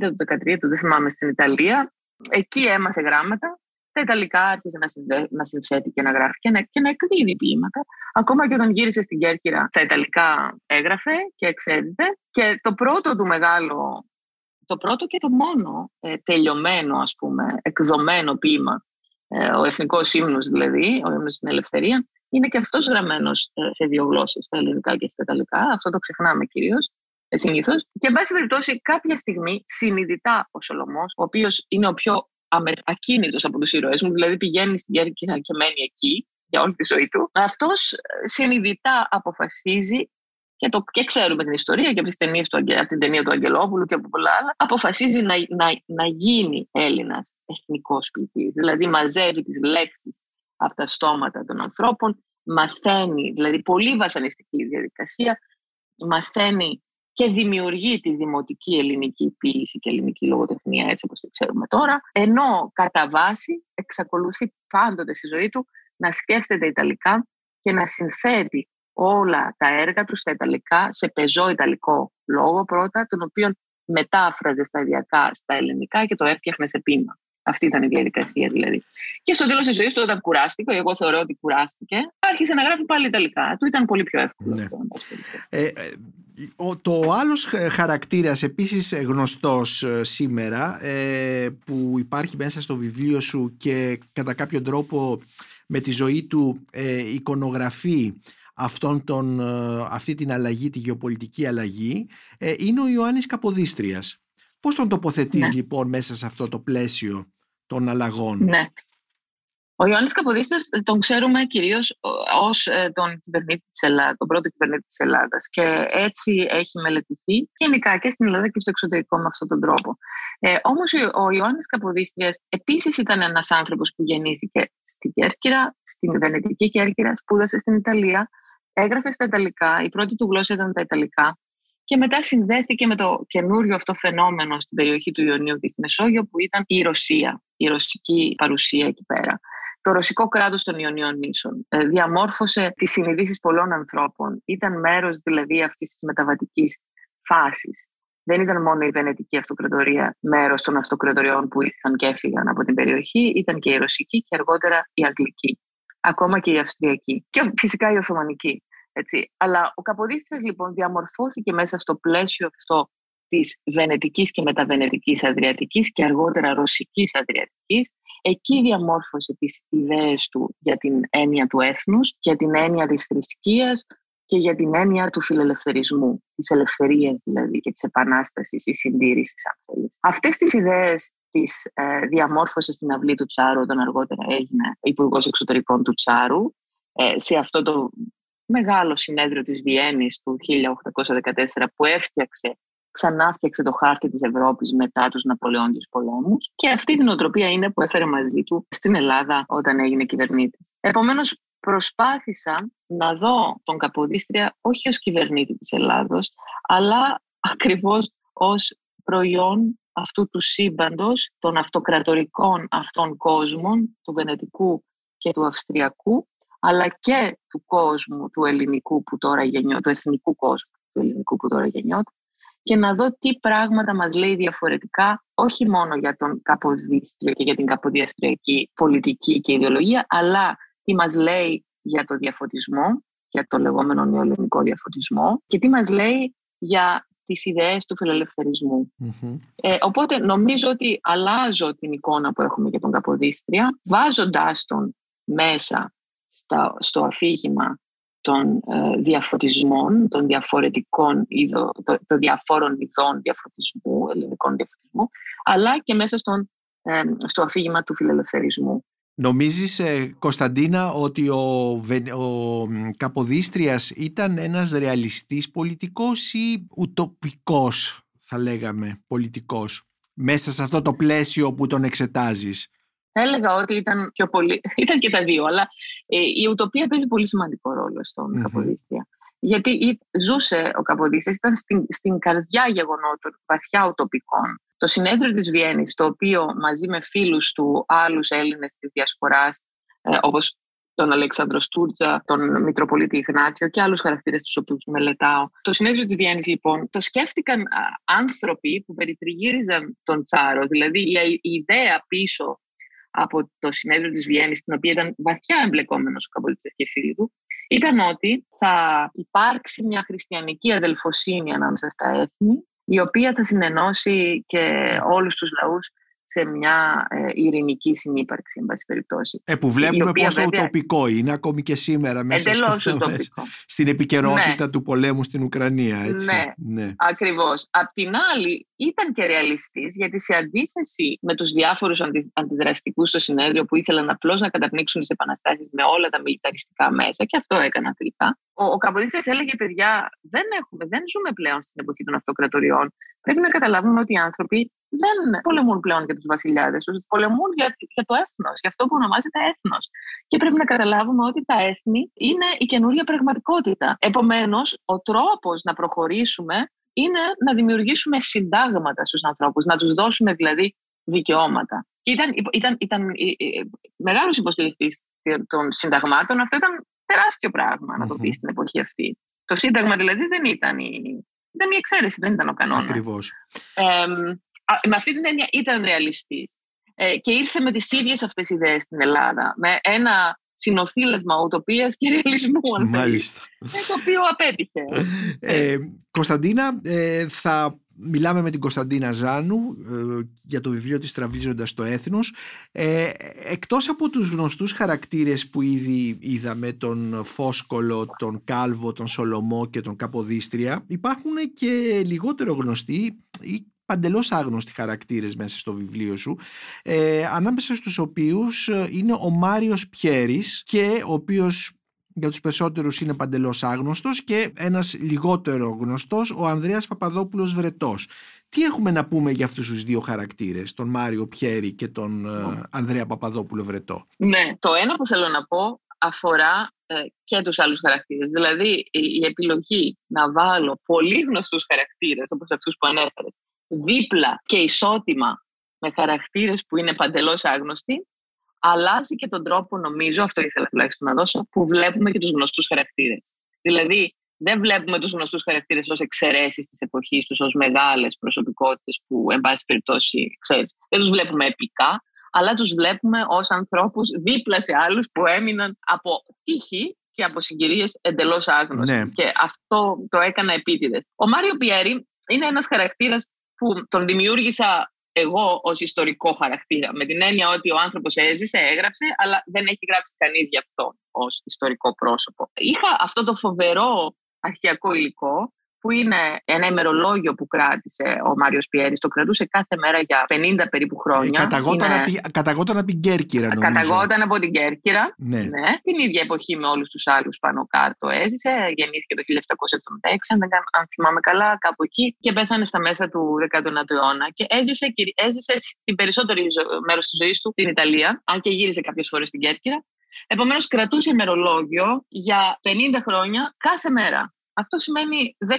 το 13, το δεν θυμάμαι, στην Ιταλία. Εκεί έμαθε γράμματα στα Ιταλικά άρχισε να, συνδέ, να συνθέτει και να γράφει και να, και να εκδίδει ποίηματα. Ακόμα και όταν γύρισε στην Κέρκυρα, στα Ιταλικά έγραφε και εξέδιδε. Και το πρώτο του μεγάλο, το πρώτο και το μόνο ε, τελειωμένο, ας πούμε, εκδομένο ποίημα, ε, ο Εθνικός Ύμνος δηλαδή, ο Ύμνος στην Ελευθερία, είναι και αυτός γραμμένος ε, σε δύο γλώσσες, στα ελληνικά και στα ιταλικά. Αυτό το ξεχνάμε κυρίως ε, συνήθως. Και, εν πάση περιπτώσει, κάποια στιγμή συνειδητά ο Σολομός, ο οποίος είναι ο πιο ακίνητο από τους ήρωές μου, δηλαδή πηγαίνει στην Κέρκυρα και μένει εκεί για όλη τη ζωή του. Αυτός ε, συνειδητά αποφασίζει και, το, και ξέρουμε την ιστορία και από, τις ταινίες του, από την ταινία του Αγγελόπουλου και από πολλά άλλα, αποφασίζει να, να, να γίνει Έλληνας εθνικό ποιητής. Δηλαδή μαζεύει τις λέξεις από τα στόματα των ανθρώπων, μαθαίνει, δηλαδή πολύ βασανιστική διαδικασία, μαθαίνει και δημιουργεί τη δημοτική ελληνική ποίηση και ελληνική λογοτεχνία έτσι όπως το ξέρουμε τώρα, ενώ κατά βάση εξακολουθεί πάντοτε στη ζωή του να σκέφτεται Ιταλικά και να συνθέτει όλα τα έργα τους στα Ιταλικά, σε πεζό Ιταλικό λόγο πρώτα, τον οποίο μετάφραζε σταδιακά στα ελληνικά και το έφτιαχνε σε πείμα. Αυτή ήταν η διαδικασία δηλαδή. Και στο τέλος της ζωής του, όταν κουράστηκε, εγώ θεωρώ ότι κουράστηκε, άρχισε να γράφει πάλι Ιταλικά. Του ήταν πολύ πιο εύκολο. Ναι. Ε, ε, ο, το άλλος χαρακτήρας επίσης γνωστός ε, σήμερα ε, που υπάρχει μέσα στο βιβλίο σου και κατά κάποιο τρόπο με τη ζωή του ε, εικονογραφεί αυτόν τον, αυτή την αλλαγή, τη γεωπολιτική αλλαγή είναι ο Ιωάννης Καποδίστριας. Πώς τον τοποθετείς ναι. λοιπόν μέσα σε αυτό το πλαίσιο των αλλαγών; Ναι. Ο Ιωάννης Καποδίστρια τον ξέρουμε κυρίως ως ε, τον κυβερνήτη της Ελλάδα, τον πρώτο κυβερνήτη της Ελλάδας. Και έτσι έχει μελετηθεί γενικά και στην Ελλάδα και στο εξωτερικό με αυτόν τον τρόπο. Ε, Όμως ο Ιωάννης Καποδίστριας επίσης ήταν ένας άνθρωπος που γεννήθηκε στην Κέρκυρα, στην Βενετική Κέρκυρα, σπούδασε στην Ιταλία, έγραφε στα Ιταλικά, η πρώτη του γλώσσα ήταν τα Ιταλικά. Και μετά συνδέθηκε με το καινούριο αυτό φαινόμενο στην περιοχή του Ιωνίου και στη Μεσόγειο που ήταν η Ρωσία, η ρωσική παρουσία εκεί πέρα το ρωσικό κράτος των Ιωνίων νήσων. Ε, διαμόρφωσε τις συνειδήσεις πολλών ανθρώπων. Ήταν μέρος δηλαδή αυτής της μεταβατικής φάσης. Δεν ήταν μόνο η Βενετική Αυτοκρατορία μέρος των αυτοκρατοριών που ήρθαν και έφυγαν από την περιοχή, ήταν και η Ρωσική και αργότερα η Αγγλική, ακόμα και η Αυστριακή και φυσικά η Οθωμανική. Έτσι. Αλλά ο Καποδίστρας λοιπόν διαμορφώθηκε μέσα στο πλαίσιο αυτό της Βενετικής και μεταβενετικής Αδριατικής και αργότερα Ρωσικής Αδριατικής Εκεί διαμόρφωσε τις ιδέες του για την έννοια του έθνους, για την έννοια της θρησκείας και για την έννοια του φιλελευθερισμού, της ελευθερίας δηλαδή και της επανάστασης ή συντήρησης αν θέλεις. Αυτές τις ιδέες τις ε, διαμόρφωσε στην αυλή του Τσάρου όταν αργότερα έγινε υπουργός Εξωτερικών του Τσάρου ε, σε αυτό το μεγάλο συνέδριο της Βιέννης του 1814 που έφτιαξε ξανά φτιάξε το χάρτη της Ευρώπης μετά τους Ναπολεόντιους πολέμους και αυτή την οτροπία είναι που έφερε μαζί του στην Ελλάδα όταν έγινε κυβερνήτης. Επομένως προσπάθησα να δω τον Καποδίστρια όχι ως κυβερνήτη της Ελλάδος αλλά ακριβώς ως προϊόν αυτού του σύμπαντος των αυτοκρατορικών αυτών κόσμων, του Βενετικού και του Αυστριακού, αλλά και του κόσμου του ελληνικού που τώρα γεννιόταν, του εθνικού κόσμου του ελληνικού που τώρα γεννιόταν, και να δω τι πράγματα μας λέει διαφορετικά, όχι μόνο για τον Καποδίστριο και για την καποδιαστριακή πολιτική και ιδεολογία, αλλά τι μας λέει για το διαφωτισμό, για το λεγόμενο νεοελληνικό διαφωτισμό και τι μας λέει για τις ιδέες του φιλελευθερισμου Ε, οπότε νομίζω ότι αλλάζω την εικόνα που έχουμε για τον Καποδίστρια, βάζοντάς τον μέσα στα, στο αφήγημα των ε, διαφωτισμών, των διαφορετικών είδο, των διαφόρων ειδών διαφωτισμού, ελληνικών διαφωτισμού, αλλά και μέσα στον, ε, στο αφήγημα του φιλελευθερισμού. Νομίζεις, ε, Κωνσταντίνα, ότι ο, ο Καποδίστριας ήταν ένας ρεαλιστής πολιτικός ή ουτοπικός, θα λέγαμε, πολιτικός, μέσα σε αυτό το πλαίσιο που τον εξετάζεις; Θα έλεγα ότι ήταν πιο πολύ, ήταν και τα δύο, αλλά ε, η ουτοπία παίζει πολύ σημαντικό ρόλο στον mm Καποδίστρια. γιατί ζούσε ο Καποδίστριας, ήταν στην, στην καρδιά γεγονότων βαθιά οτοπικών. Το συνέδριο της Βιέννης, το οποίο μαζί με φίλους του άλλους Έλληνες της Διασποράς, ε, όπως τον Αλέξανδρο Στούρτζα, τον Μητροπολίτη Ιγνάτιο και άλλους χαρακτήρες τους οποίους μελετάω. Το συνέδριο της Βιέννης λοιπόν το σκέφτηκαν άνθρωποι που περιτριγύριζαν τον Τσάρο, δηλαδή η, η ιδέα πίσω από το συνέδριο της Βιέννης, στην οποία ήταν βαθιά εμπλεκόμενος ο Καποδίστρια και φίλοι του, ήταν ότι θα υπάρξει μια χριστιανική αδελφοσύνη ανάμεσα στα έθνη, η οποία θα συνενώσει και όλους τους λαούς σε μια ε, ειρηνική συνύπαρξη, εν πάση περιπτώσει. Ε, που βλέπουμε πόσο βέβαια... ουτοπικό είναι ακόμη και σήμερα μέσα στο, στην επικαιρότητα ναι. του πολέμου στην Ουκρανία. Έτσι. Ναι, ναι. ακριβώς. Απ' την άλλη ήταν και ρεαλιστής γιατί σε αντίθεση με τους διάφορους αντι, αντιδραστικούς στο συνέδριο που ήθελαν απλώς να καταπνίξουν τις επαναστάσεις με όλα τα μιλιταριστικά μέσα και αυτό έκανα τελικά. Ο, ο έλεγε παιδιά δεν, έχουμε, δεν ζούμε πλέον στην εποχή των αυτοκρατοριών. Πρέπει να καταλάβουμε ότι οι άνθρωποι δεν πολεμούν πλέον για τους βασιλιάδες τους, πολεμούν για, για το έθνος, για αυτό που ονομάζεται έθνος. Και πρέπει να καταλάβουμε ότι τα έθνη είναι η καινούργια πραγματικότητα. Επομένως, ο τρόπος να προχωρήσουμε είναι να δημιουργήσουμε συντάγματα στους ανθρώπους, να τους δώσουμε δηλαδή δικαιώματα. Και ήταν, ήταν, ήταν μεγάλος υποστηρικτή των συνταγμάτων. Αυτό ήταν τεράστιο πράγμα να το πεις στην εποχή αυτή. Το Σύνταγμα δηλαδή δεν ήταν η, ήταν η εξαίρεση, δεν ήταν ο κανόνας. Ακριβώς. Ε, με αυτή την έννοια ήταν ρεαλιστής. Ε, και ήρθε με τις ίδιες αυτές ιδέες στην Ελλάδα. Με ένα συνοθήλευμα ουτοπίας και ρεαλισμού, αν Μάλιστα. Ε, το οποίο απέτυχε. Ε, Κωνσταντίνα, ε, θα μιλάμε με την Κωνσταντίνα Ζάνου ε, για το βιβλίο της «Τραβίζοντας το έθνος». Ε, εκτός από τους γνωστούς χαρακτήρες που ήδη είδαμε, τον Φόσκολο, τον Κάλβο, τον Σολομό και τον Καποδίστρια, υπάρχουν και λιγότερο γνωστοί ή παντελώς άγνωστοι χαρακτήρες μέσα στο βιβλίο σου ε, ανάμεσα στους οποίους ε, είναι ο Μάριος Πιέρης και ο οποίος για τους περισσότερους είναι παντελώς άγνωστος και ένας λιγότερο γνωστός ο Ανδρέας Παπαδόπουλος Βρετός. Τι έχουμε να πούμε για αυτούς τους δύο χαρακτήρες, τον Μάριο Πιέρη και τον ε, Ανδρέα Παπαδόπουλο Βρετό; Ναι, το ένα που θέλω να πω αφορά ε, και τους άλλους χαρακτήρες. Δηλαδή η, επιλογή να βάλω πολύ γνωστούς χαρακτήρες όπως αυτούς που ανέφερες δίπλα και ισότιμα με χαρακτήρες που είναι παντελώς άγνωστοι, αλλάζει και τον τρόπο, νομίζω, αυτό ήθελα τουλάχιστον να δώσω, που βλέπουμε και τους γνωστούς χαρακτήρες. Δηλαδή, δεν βλέπουμε τους γνωστούς χαρακτήρες ως εξαιρέσεις της εποχής τους, ως μεγάλες προσωπικότητες που, εν πάση περιπτώσει, ξέρεις, δεν τους βλέπουμε επικά, αλλά τους βλέπουμε ως ανθρώπους δίπλα σε άλλους που έμειναν από τύχη και από συγκυρίες εντελώς άγνωστοι. Ναι. Και αυτό το έκανα επίτηδες. Ο Μάριο Πιέρη είναι ένας χαρακτήρας που τον δημιούργησα εγώ ως ιστορικό χαρακτήρα. Με την έννοια ότι ο άνθρωπος έζησε, έγραψε, αλλά δεν έχει γράψει κανείς γι' αυτό ως ιστορικό πρόσωπο. Είχα αυτό το φοβερό αρχαιακό υλικό που είναι ένα ημερολόγιο που κράτησε ο Μάριος Πιέρης. Το κρατούσε κάθε μέρα για 50 περίπου χρόνια. Ε, καταγόταν, είναι... από, καταγόταν από την Κέρκυρα, νομίζω. Καταγόταν από την Κέρκυρα. Ναι. ναι. Την ίδια εποχή με όλους τους άλλους πάνω κάτω έζησε. Γεννήθηκε το 1776, αν, αν θυμάμαι καλά, κάπου εκεί. Και πέθανε στα μέσα του 19ου αιώνα. Και έζησε, έζησε την περισσότερη μέρος της ζωής του στην Ιταλία, αν και γύριζε κάποιες φορές στην Κέρκυρα. Επομένως, κρατούσε ημερολόγιο για 50 χρόνια κάθε μέρα. Αυτό σημαίνει 10.000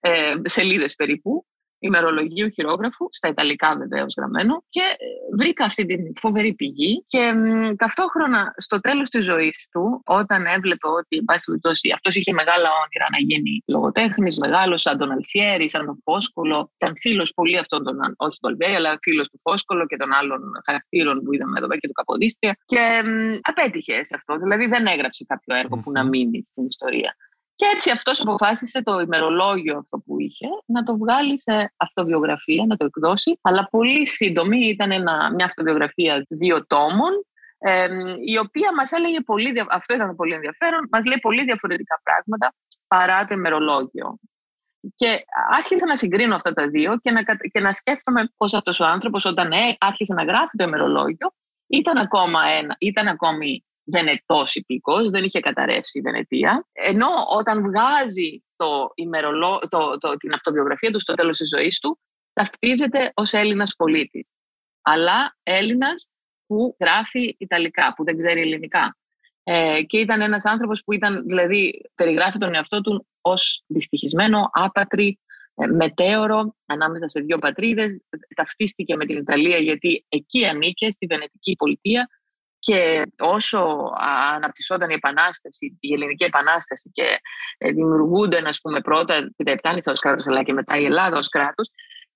ε, σελίδες περίπου ημερολογίου χειρόγραφου, στα Ιταλικά βεβαίω γραμμένο, και ε, βρήκα αυτή την φοβερή πηγή. Και ταυτόχρονα στο τέλος της ζωής του, όταν έβλεπε ότι, εν πάση περιπτώσει, αυτός είχε μεγάλα όνειρα να γίνει λογοτέχνης, μεγάλος σαν τον Αλφιέρη, σαν τον Φόσκολο, ήταν φίλος πολύ αυτών των, όχι του Αλφιέρη, αλλά φίλος του Φόσκολο και των άλλων χαρακτήρων που είδαμε εδώ πέρα και του Καποδίστρια. Και απέτυχε σε αυτό, δηλαδή δεν έγραψε κάποιο που να μείνει στην ιστορία. Και έτσι αυτός αποφάσισε το ημερολόγιο αυτό που είχε να το βγάλει σε αυτοβιογραφία, να το εκδώσει. Αλλά πολύ σύντομη, ήταν ένα, μια αυτοβιογραφία δύο τόμων, ε, η οποία μας έλεγε πολύ, αυτό ήταν πολύ ενδιαφέρον, μας λέει πολύ διαφορετικά πράγματα παρά το ημερολόγιο. Και άρχισα να συγκρίνω αυτά τα δύο και να, και να σκέφτομαι πώς αυτός ο άνθρωπος όταν ε, άρχισε να γράφει το ημερολόγιο ήταν, ακόμα ένα, ήταν ακόμη Βενετός υπηκό, δεν είχε καταρρεύσει η Βενετία. Ενώ όταν βγάζει το ημερολό, το, το, την αυτοβιογραφία του στο τέλος της ζωής του, ταυτίζεται ως Έλληνας πολίτης. Αλλά Έλληνας που γράφει Ιταλικά, που δεν ξέρει ελληνικά. Ε, και ήταν ένας άνθρωπος που ήταν, δηλαδή, περιγράφει τον εαυτό του ως δυστυχισμένο, άπατρη, ε, μετέωρο ανάμεσα σε δύο πατρίδες. Ταυτίστηκε με την Ιταλία γιατί εκεί ανήκε, στη Βενετική πολιτεία και όσο αναπτυσσόταν η Επανάσταση, η Ελληνική Επανάσταση και ε, δημιουργούνται, ας πούμε, πρώτα η Τεπτάνησα ως κράτος αλλά και μετά η Ελλάδα ως κράτος,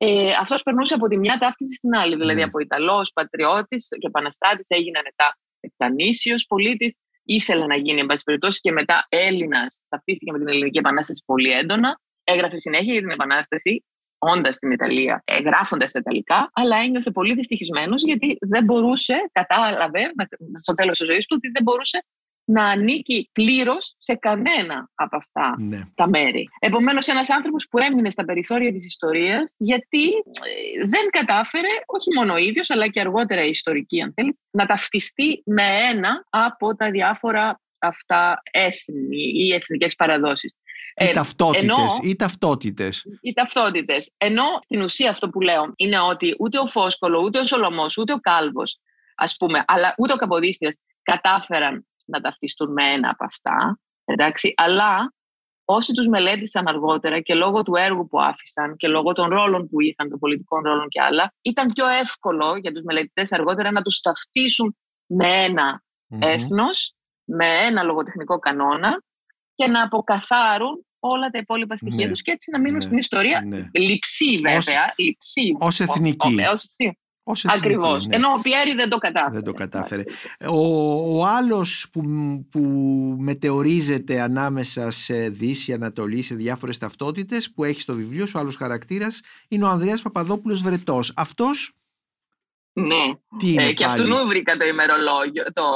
ε, αυτός περνούσε από τη μια ταύτιση στην άλλη. Δηλαδή ναι. από Ιταλός, πατριώτης και επαναστάτης έγινε μετά Επτανήσιο πολίτης. Ήθελε να γίνει, εν πάση περιπτώσει, και μετά Έλληνας. Ταυτίστηκε με την Ελληνική Επανάσταση πολύ έντονα. Έγραφε συνέχεια για την Επανάσταση, όντα στην Ιταλία, ε, γράφοντας τα Ιταλικά, αλλά ένιωθε πολύ δυστυχισμένος γιατί δεν μπορούσε, κατάλαβε στο τέλος της ζωής του ότι δεν μπορούσε να ανήκει πλήρως σε κανένα από αυτά ναι. τα μέρη. Επομένως, ένας άνθρωπος που έμεινε στα περιθώρια της ιστορίας, γιατί ε, δεν κατάφερε, όχι μόνο ο ίδιος, αλλά και αργότερα η ιστορική, αν θέλεις, να ταυτιστεί με ένα από τα διάφορα αυτά έθνη ή εθνικές παραδόσεις. Οι ε, ταυτότητες, ή ταυτότητες. Οι ταυτότητες. Ενώ στην ουσία αυτό που λέω είναι ότι ούτε ο Φόσκολο, ούτε ο Σολομός, ούτε ο Κάλβος, ας πούμε, αλλά ούτε ο Καποδίστριας κατάφεραν να ταυτιστούν με ένα από αυτά. Εντάξει, αλλά όσοι τους μελέτησαν αργότερα και λόγω του έργου που άφησαν και λόγω των ρόλων που είχαν, των πολιτικών ρόλων και άλλα, ήταν πιο εύκολο για τους μελετητές αργότερα να τους ταυτίσουν με ενα έθνος, με ένα λογοτεχνικό κανόνα και να αποκαθάρουν όλα τα υπόλοιπα στοιχεία ναι. τους και έτσι να μείνουν ναι. στην ιστορία ναι. λειψή βέβαια. Ως, εθνική. Ακριβώς. Ναι. Ενώ ο Πιέρη δεν το κατάφερε. Δεν το κατάφερε. Ο, ο άλλος που, που μετεωρίζεται ανάμεσα σε Δύση, Ανατολή, σε διάφορες ταυτότητες που έχει στο βιβλίο σου, άλλος χαρακτήρας, είναι ο Ανδρέας Παπαδόπουλος Βρετός. Αυτός ναι. Τι είναι ε, και αυτού βρήκα το ημερολόγιο, το,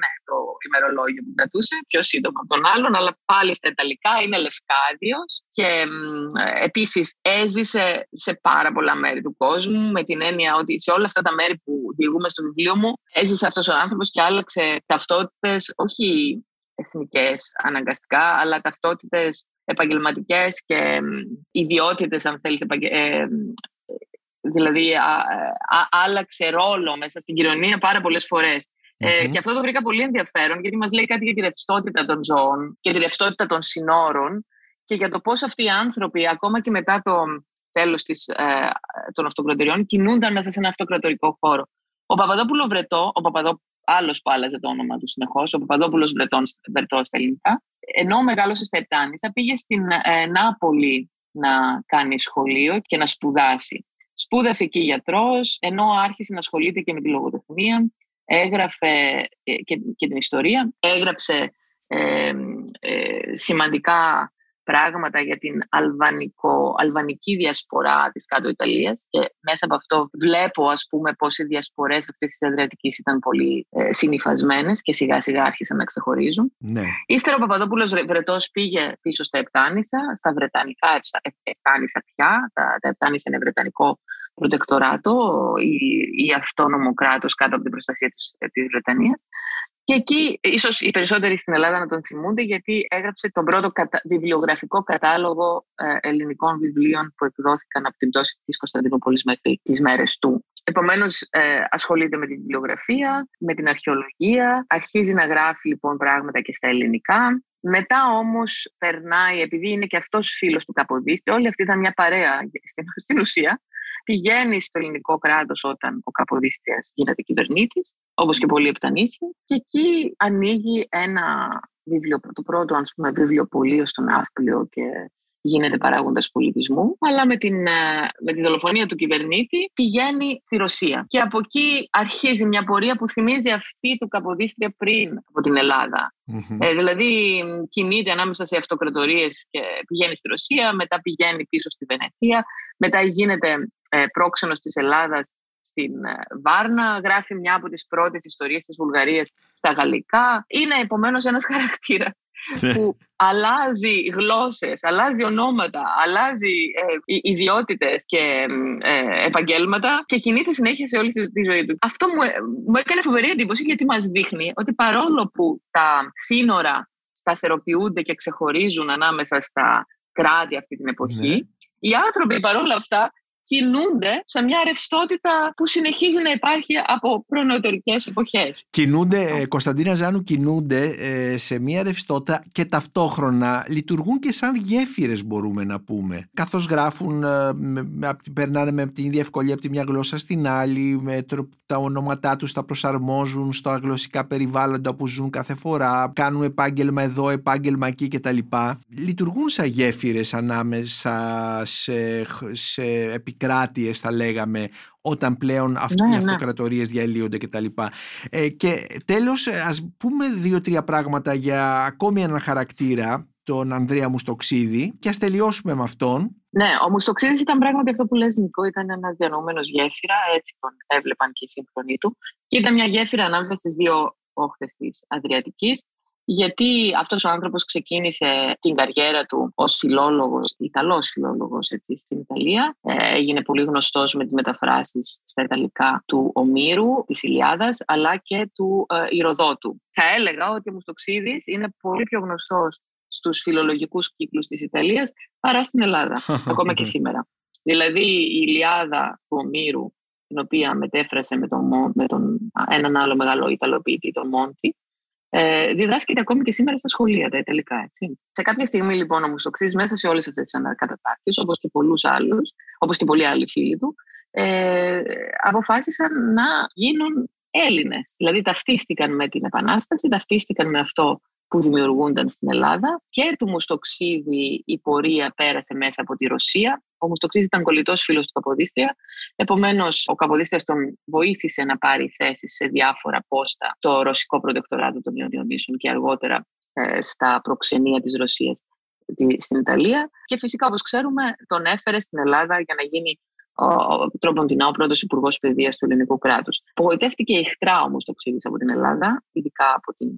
ναι, το ημερολόγιο που κρατούσε, πιο σύντομα από τον άλλον, αλλά πάλι στα Ιταλικά είναι Λευκάδιος και ε, επίσης έζησε σε πάρα πολλά μέρη του κόσμου με την έννοια ότι σε όλα αυτά τα μέρη που διηγούμε στο βιβλίο μου έζησε αυτός ο άνθρωπος και άλλαξε ταυτότητες, όχι εθνικές αναγκαστικά, αλλά ταυτότητες επαγγελματικές και ιδιότητες, αν θέλεις, ε, δηλαδή άλλαξε ρόλο μέσα στην κοινωνία πάρα πολλές Ε, και αυτό το βρήκα πολύ ενδιαφέρον γιατί μας λέει κάτι για τη ρευστότητα των ζώων και τη ρευστότητα των συνόρων και για το πώς αυτοί οι άνθρωποι ακόμα και μετά το τέλος της, ε, των αυτοκρατοριών κινούνταν μέσα σε ένα αυτοκρατορικό χώρο. Ο Παπαδόπουλο Βρετό, ο Παπαδό, άλλος που άλλαζε το όνομα του συνεχώς, ο Παπαδόπουλος Βρετό στα ελληνικά, ενώ μεγάλωσε στα Επτάνησα, πήγε στην ε, Νάπολη να κάνει σχολείο και να σπουδάσει. Σπούδασε εκεί γιατρός, ενώ άρχισε να ασχολείται και με τη λογοτεχνία, έγραφε ε, και, και την ιστορία, έγραψε ε, ε, σημαντικά πράγματα για την αλβανικό, αλβανική διασπορά της κάτω Ιταλίας και μέσα από αυτό βλέπω ας πούμε πώς οι διασπορές αυτής της Αδριατικής ήταν πολύ ε, συνειφασμένες και σιγά σιγά άρχισαν να ξεχωρίζουν. Ναι. Ύστερα ο Παπαδόπουλος Βρετός πήγε πίσω στα Επτάνησα, στα Βρετανικά Επτάνησα πια, τα, τα Επτάνησα είναι Βρετανικό προτεκτοράτο ή, ή αυτόνομο κράτος κάτω από την προστασία της, της Βρετανίας και εκεί ίσως οι περισσότεροι στην Ελλάδα να τον θυμούνται γιατί έγραψε τον πρώτο κατα... βιβλιογραφικό κατάλογο ε, ελληνικών βιβλίων που εκδόθηκαν από την πτώση της Κωνσταντινούπολης μέχρι τις μέρες του. Επομένως, ε, ασχολείται με τη βιβλιογραφία, με την αρχαιολογία, αρχίζει να γράφει λοιπόν πράγματα και στα ελληνικά. Μετά όμως περνάει, επειδή είναι και αυτός φίλος του Καποδίστη, όλη αυτή ήταν μια παρέα στην, στην ουσία, πηγαίνει στο ελληνικό κράτος όταν ο Καποδίστριας γίνεται κυβερνήτης, όπως και πολλοί επτανήσιοι, και εκεί ανοίγει ένα βιβλίο, το πρώτο ας πούμε, βιβλιοπωλείο στον Ναύπλιο και γίνεται παράγοντας πολιτισμού, αλλά με, την, ε, με τη δολοφονία του κυβερνήτη πηγαίνει στη Ρωσία. Και από εκεί αρχίζει μια πορεία που θυμίζει αυτή του Καποδίστρια πριν από την Ελλάδα. Ε, δηλαδή κινείται ανάμεσα σε αυτοκρατορίες και πηγαίνει στη Ρωσία, μετά πηγαίνει πίσω στη Βενετία, μετά γίνεται ε, πρόξενος της Ελλάδας στην ε, Βάρνα, γράφει μια από τις πρώτες ιστορίες της Βουλγαρίας στα γαλλικά. Είναι επομένως ένας χαρακτήρας ναι. που αλλάζει γλώσσες, αλλάζει ονόματα, αλλάζει ε, ιδιότητες και ε, επαγγέλματα και κινείται συνέχεια σε όλη τη ζωή του. Αυτό μου, μου έκανε φοβερή εντύπωση γιατί μας δείχνει ότι παρόλο που τα σύνορα σταθεροποιούνται και ξεχωρίζουν ανάμεσα στα κράτη αυτή την εποχή, ναι. οι άνθρωποι παρόλα αυτά κινούνται σε μια ρευστότητα που συνεχίζει να υπάρχει από προνεωτερικές εποχές. Κινούνται, ε, Κωνσταντίνα Ζάνου, κινούνται ε, σε μια ρευστότητα και ταυτόχρονα λειτουργούν και σαν γέφυρες μπορούμε να πούμε. Καθώς γράφουν, ε, περνάνε με την ίδια ευκολία από τη μια γλώσσα στην άλλη, με τα ονόματά τους τα προσαρμόζουν στα γλωσσικά περιβάλλοντα που ζουν κάθε φορά, κάνουν επάγγελμα εδώ, επάγγελμα εκεί κτλ. Λειτουργούν σαν γέφυρες ανάμεσα σε, σε επικράτειες θα λέγαμε όταν πλέον αυτοί ναι, οι ναι. αυτοκρατορίες διαλύονται κτλ. Ε, και τέλος ας πούμε δύο-τρία πράγματα για ακόμη έναν χαρακτήρα τον Ανδρέα Μουστοξίδη και ας τελειώσουμε με αυτόν. Ναι, ο Μουστοξίδης ήταν πράγματι αυτό που λες Νικό, ήταν ένας διανοούμενος γέφυρα, έτσι τον έβλεπαν και οι σύγχρονοι του και ήταν μια γέφυρα ανάμεσα στις δύο όχθες της Αδριατικής γιατί αυτός ο άνθρωπος ξεκίνησε την καριέρα του ως φιλόλογος, Ιταλός φιλόλογος έτσι, στην Ιταλία. Ε, έγινε πολύ γνωστός με τις μεταφράσεις στα Ιταλικά του Ομήρου, της Ηλιάδας, αλλά και του ε, Ηροδότου. Θα έλεγα ότι ο Μουστοξίδης είναι πολύ πιο γνωστός στους φιλολογικούς κύκλους της Ιταλίας παρά στην Ελλάδα, ακόμα και σήμερα. Δηλαδή η Ηλιάδα του Ομήρου, την οποία μετέφρασε με τον, με τον έναν άλλο μεγάλο Ιταλοποιητή, τον Μόντι, ε, διδάσκεται ακόμη και σήμερα στα σχολεία τα Ιταλικά. Έτσι. Σε κάποια στιγμή λοιπόν ο Μουστοξής μέσα σε όλες αυτές τις ανακατατάξεις, όπως και πολλούς άλλους, όπως και πολλοί άλλοι φίλοι του, ε, αποφάσισαν να γίνουν Έλληνες. Δηλαδή ταυτίστηκαν με την Επανάσταση, ταυτίστηκαν με αυτό που δημιουργούνταν στην Ελλάδα και του Μουστοξίδη η πορεία πέρασε μέσα από τη Ρωσία. Ο Μουστοξίδης ήταν κολλητός φίλος του Καποδίστρια. Επομένως, ο Καποδίστριας τον βοήθησε να πάρει θέση σε διάφορα πόστα το ρωσικό προτεκτοράτο των Ιωδιονήσεων και αργότερα ε, στα προξενία της Ρωσίας στην Ιταλία. Και φυσικά, όπως ξέρουμε, τον έφερε στην Ελλάδα για να γίνει ο Τρόποντινά, ο πρώτο υπουργός παιδείας του ελληνικού κράτους. Απογοητεύτηκε ηχτρά όμω το ξύδι από την Ελλάδα, ειδικά από την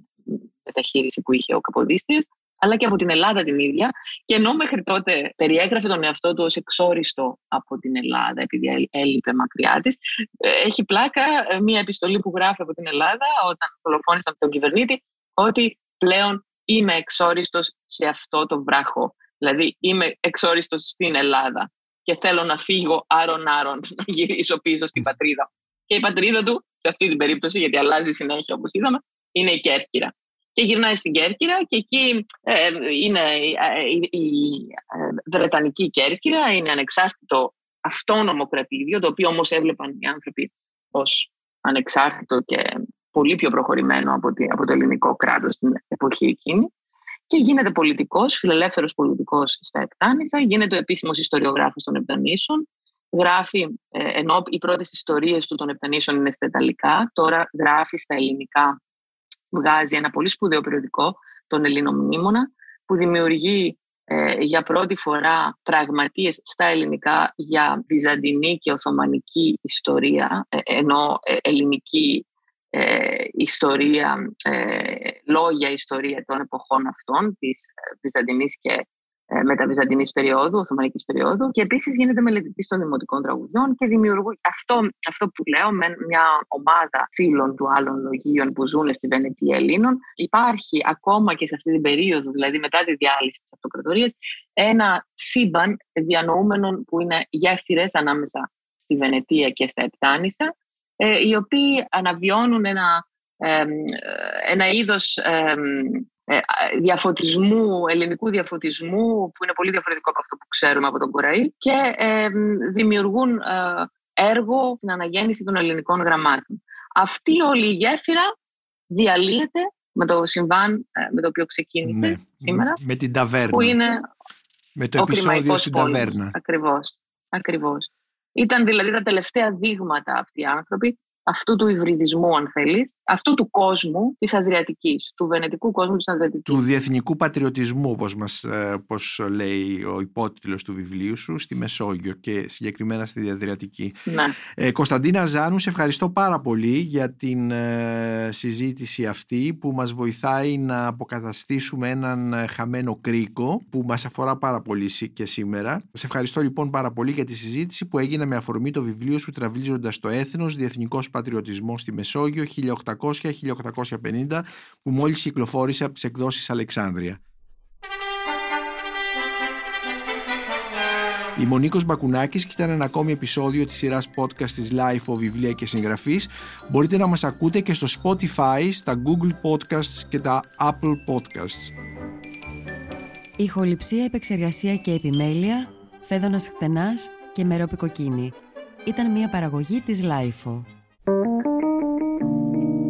μεταχείριση που είχε ο Καποδίστριας, αλλά και από την Ελλάδα την ίδια. Και ενώ μέχρι τότε περιέγραφε τον εαυτό του ως εξόριστο από την Ελλάδα, επειδή έλειπε μακριά της, ε, έχει πλάκα ε, μία επιστολή που γράφει από την Ελλάδα όταν δολοφόνησαν τον κυβερνήτη, ότι πλέον είμαι εξόριστος σε αυτό το βράχο. Δηλαδή είμαι εξόριστος στην Ελλάδα και θέλω να φύγω άρον-άρον, να γυρίσω πίσω στην πατρίδα. Και η πατρίδα του, σε αυτή την περίπτωση, γιατί αλλάζει συνέχεια όπως είδαμε, είναι η Κέρκυρα. Και γυρνάει στην Κέρκυρα και εκεί ε, είναι ε, η, η, ε, Βρετανική Κέρκυρα, είναι ανεξάρτητο αυτόνομο κρατήδιο, το οποίο όμως έβλεπαν οι άνθρωποι ως ανεξάρτητο και πολύ πιο προχωρημένο από, από το ελληνικό κράτος στην εποχή εκείνη και γίνεται πολιτικός, φιλελεύθερος πολιτικός στα Επτάνησα, γίνεται ο επίσημος ιστοριογράφος των Επτανήσων, γράφει, ενώ οι πρώτες ιστορίες του των Επτανήσων είναι στα Ιταλικά, τώρα γράφει στα ελληνικά βγάζει ένα πολύ σπουδαίο περιοδικό, τον Ελληνομνήμονα, που δημιουργεί ε, για πρώτη φορά πραγματείες στα ελληνικά για βυζαντινή και οθωμανική ιστορία, ε, ενώ ε, ελληνική ιστορία, λόγια ιστορία των εποχών αυτών, της βυζαντινής και ε, μεταβυζαντινής περίοδου, Οθωμανικής περίοδου και επίσης γίνεται μελετητής των δημοτικών τραγουδιών και δημιουργεί αυτό, αυτό που λέω με μια ομάδα φίλων του άλλων λογίων που ζουν στη Βενετία Ελλήνων. Υπάρχει ακόμα και σε αυτή την περίοδο, δηλαδή μετά τη διάλυση της αυτοκρατορίας, ένα σύμπαν διανοούμενων που είναι γέφυρες ανάμεσα στη Βενετία και στα Επτάνησα, ε, οι οποίοι αναβιώνουν ένα, ε, ένα είδος ε, διαφωτισμού, ελληνικού διαφωτισμού που είναι πολύ διαφορετικό από αυτό που ξέρουμε από τον Κουραή και ε, δημιουργούν ε, έργο στην αναγέννηση των ελληνικών γραμμάτων. Αυτή όλη η γέφυρα διαλύεται με το συμβάν με το οποίο ξεκίνησε ναι, σήμερα. Με την ταβέρνα. Που είναι με το επεισόδιο στην ταβέρνα. Ακριβώς, ακριβώς. Ήταν δηλαδή τα τελευταία δείγματα αυτοί οι άνθρωποι αυτού του υβριδισμού, αν θέλεις, αυτού του κόσμου της Αδριατικής, του βενετικού κόσμου της Αδριατικής. Του διεθνικού πατριωτισμού, όπως όπως ε, λέει ο υπότιτλος του βιβλίου σου, στη Μεσόγειο και συγκεκριμένα στη Αδριατική. Ναι. Ε, Κωνσταντίνα Ζάνου, σε ευχαριστώ πάρα πολύ για την ε, συζήτηση αυτή που μας βοηθάει να αποκαταστήσουμε έναν ε, χαμένο κρίκο που μας αφορά πάρα πολύ και σήμερα. Σε ευχαριστώ λοιπόν πάρα πολύ για τη συζήτηση που έγινε με αφορμή το βιβλίο σου «Τραβήλιζοντας το έθνος, Διεθνικός πατριωτισμό στη Μεσόγειο 1800-1850 που μόλις κυκλοφόρησε από τις εκδόσεις Αλεξάνδρεια. Είμαι ο Νίκος Μπακουνάκης και ήταν ένα ακόμη επεισόδιο της σειράς podcast της Life of Βιβλία και Συγγραφής. Μπορείτε να μας ακούτε και στο Spotify, στα Google Podcasts και τα Apple Podcasts. Ηχοληψία, επεξεργασία και επιμέλεια, φέδωνας χτενάς και μερόπικοκίνη. Ήταν μια παραγωγή της Life.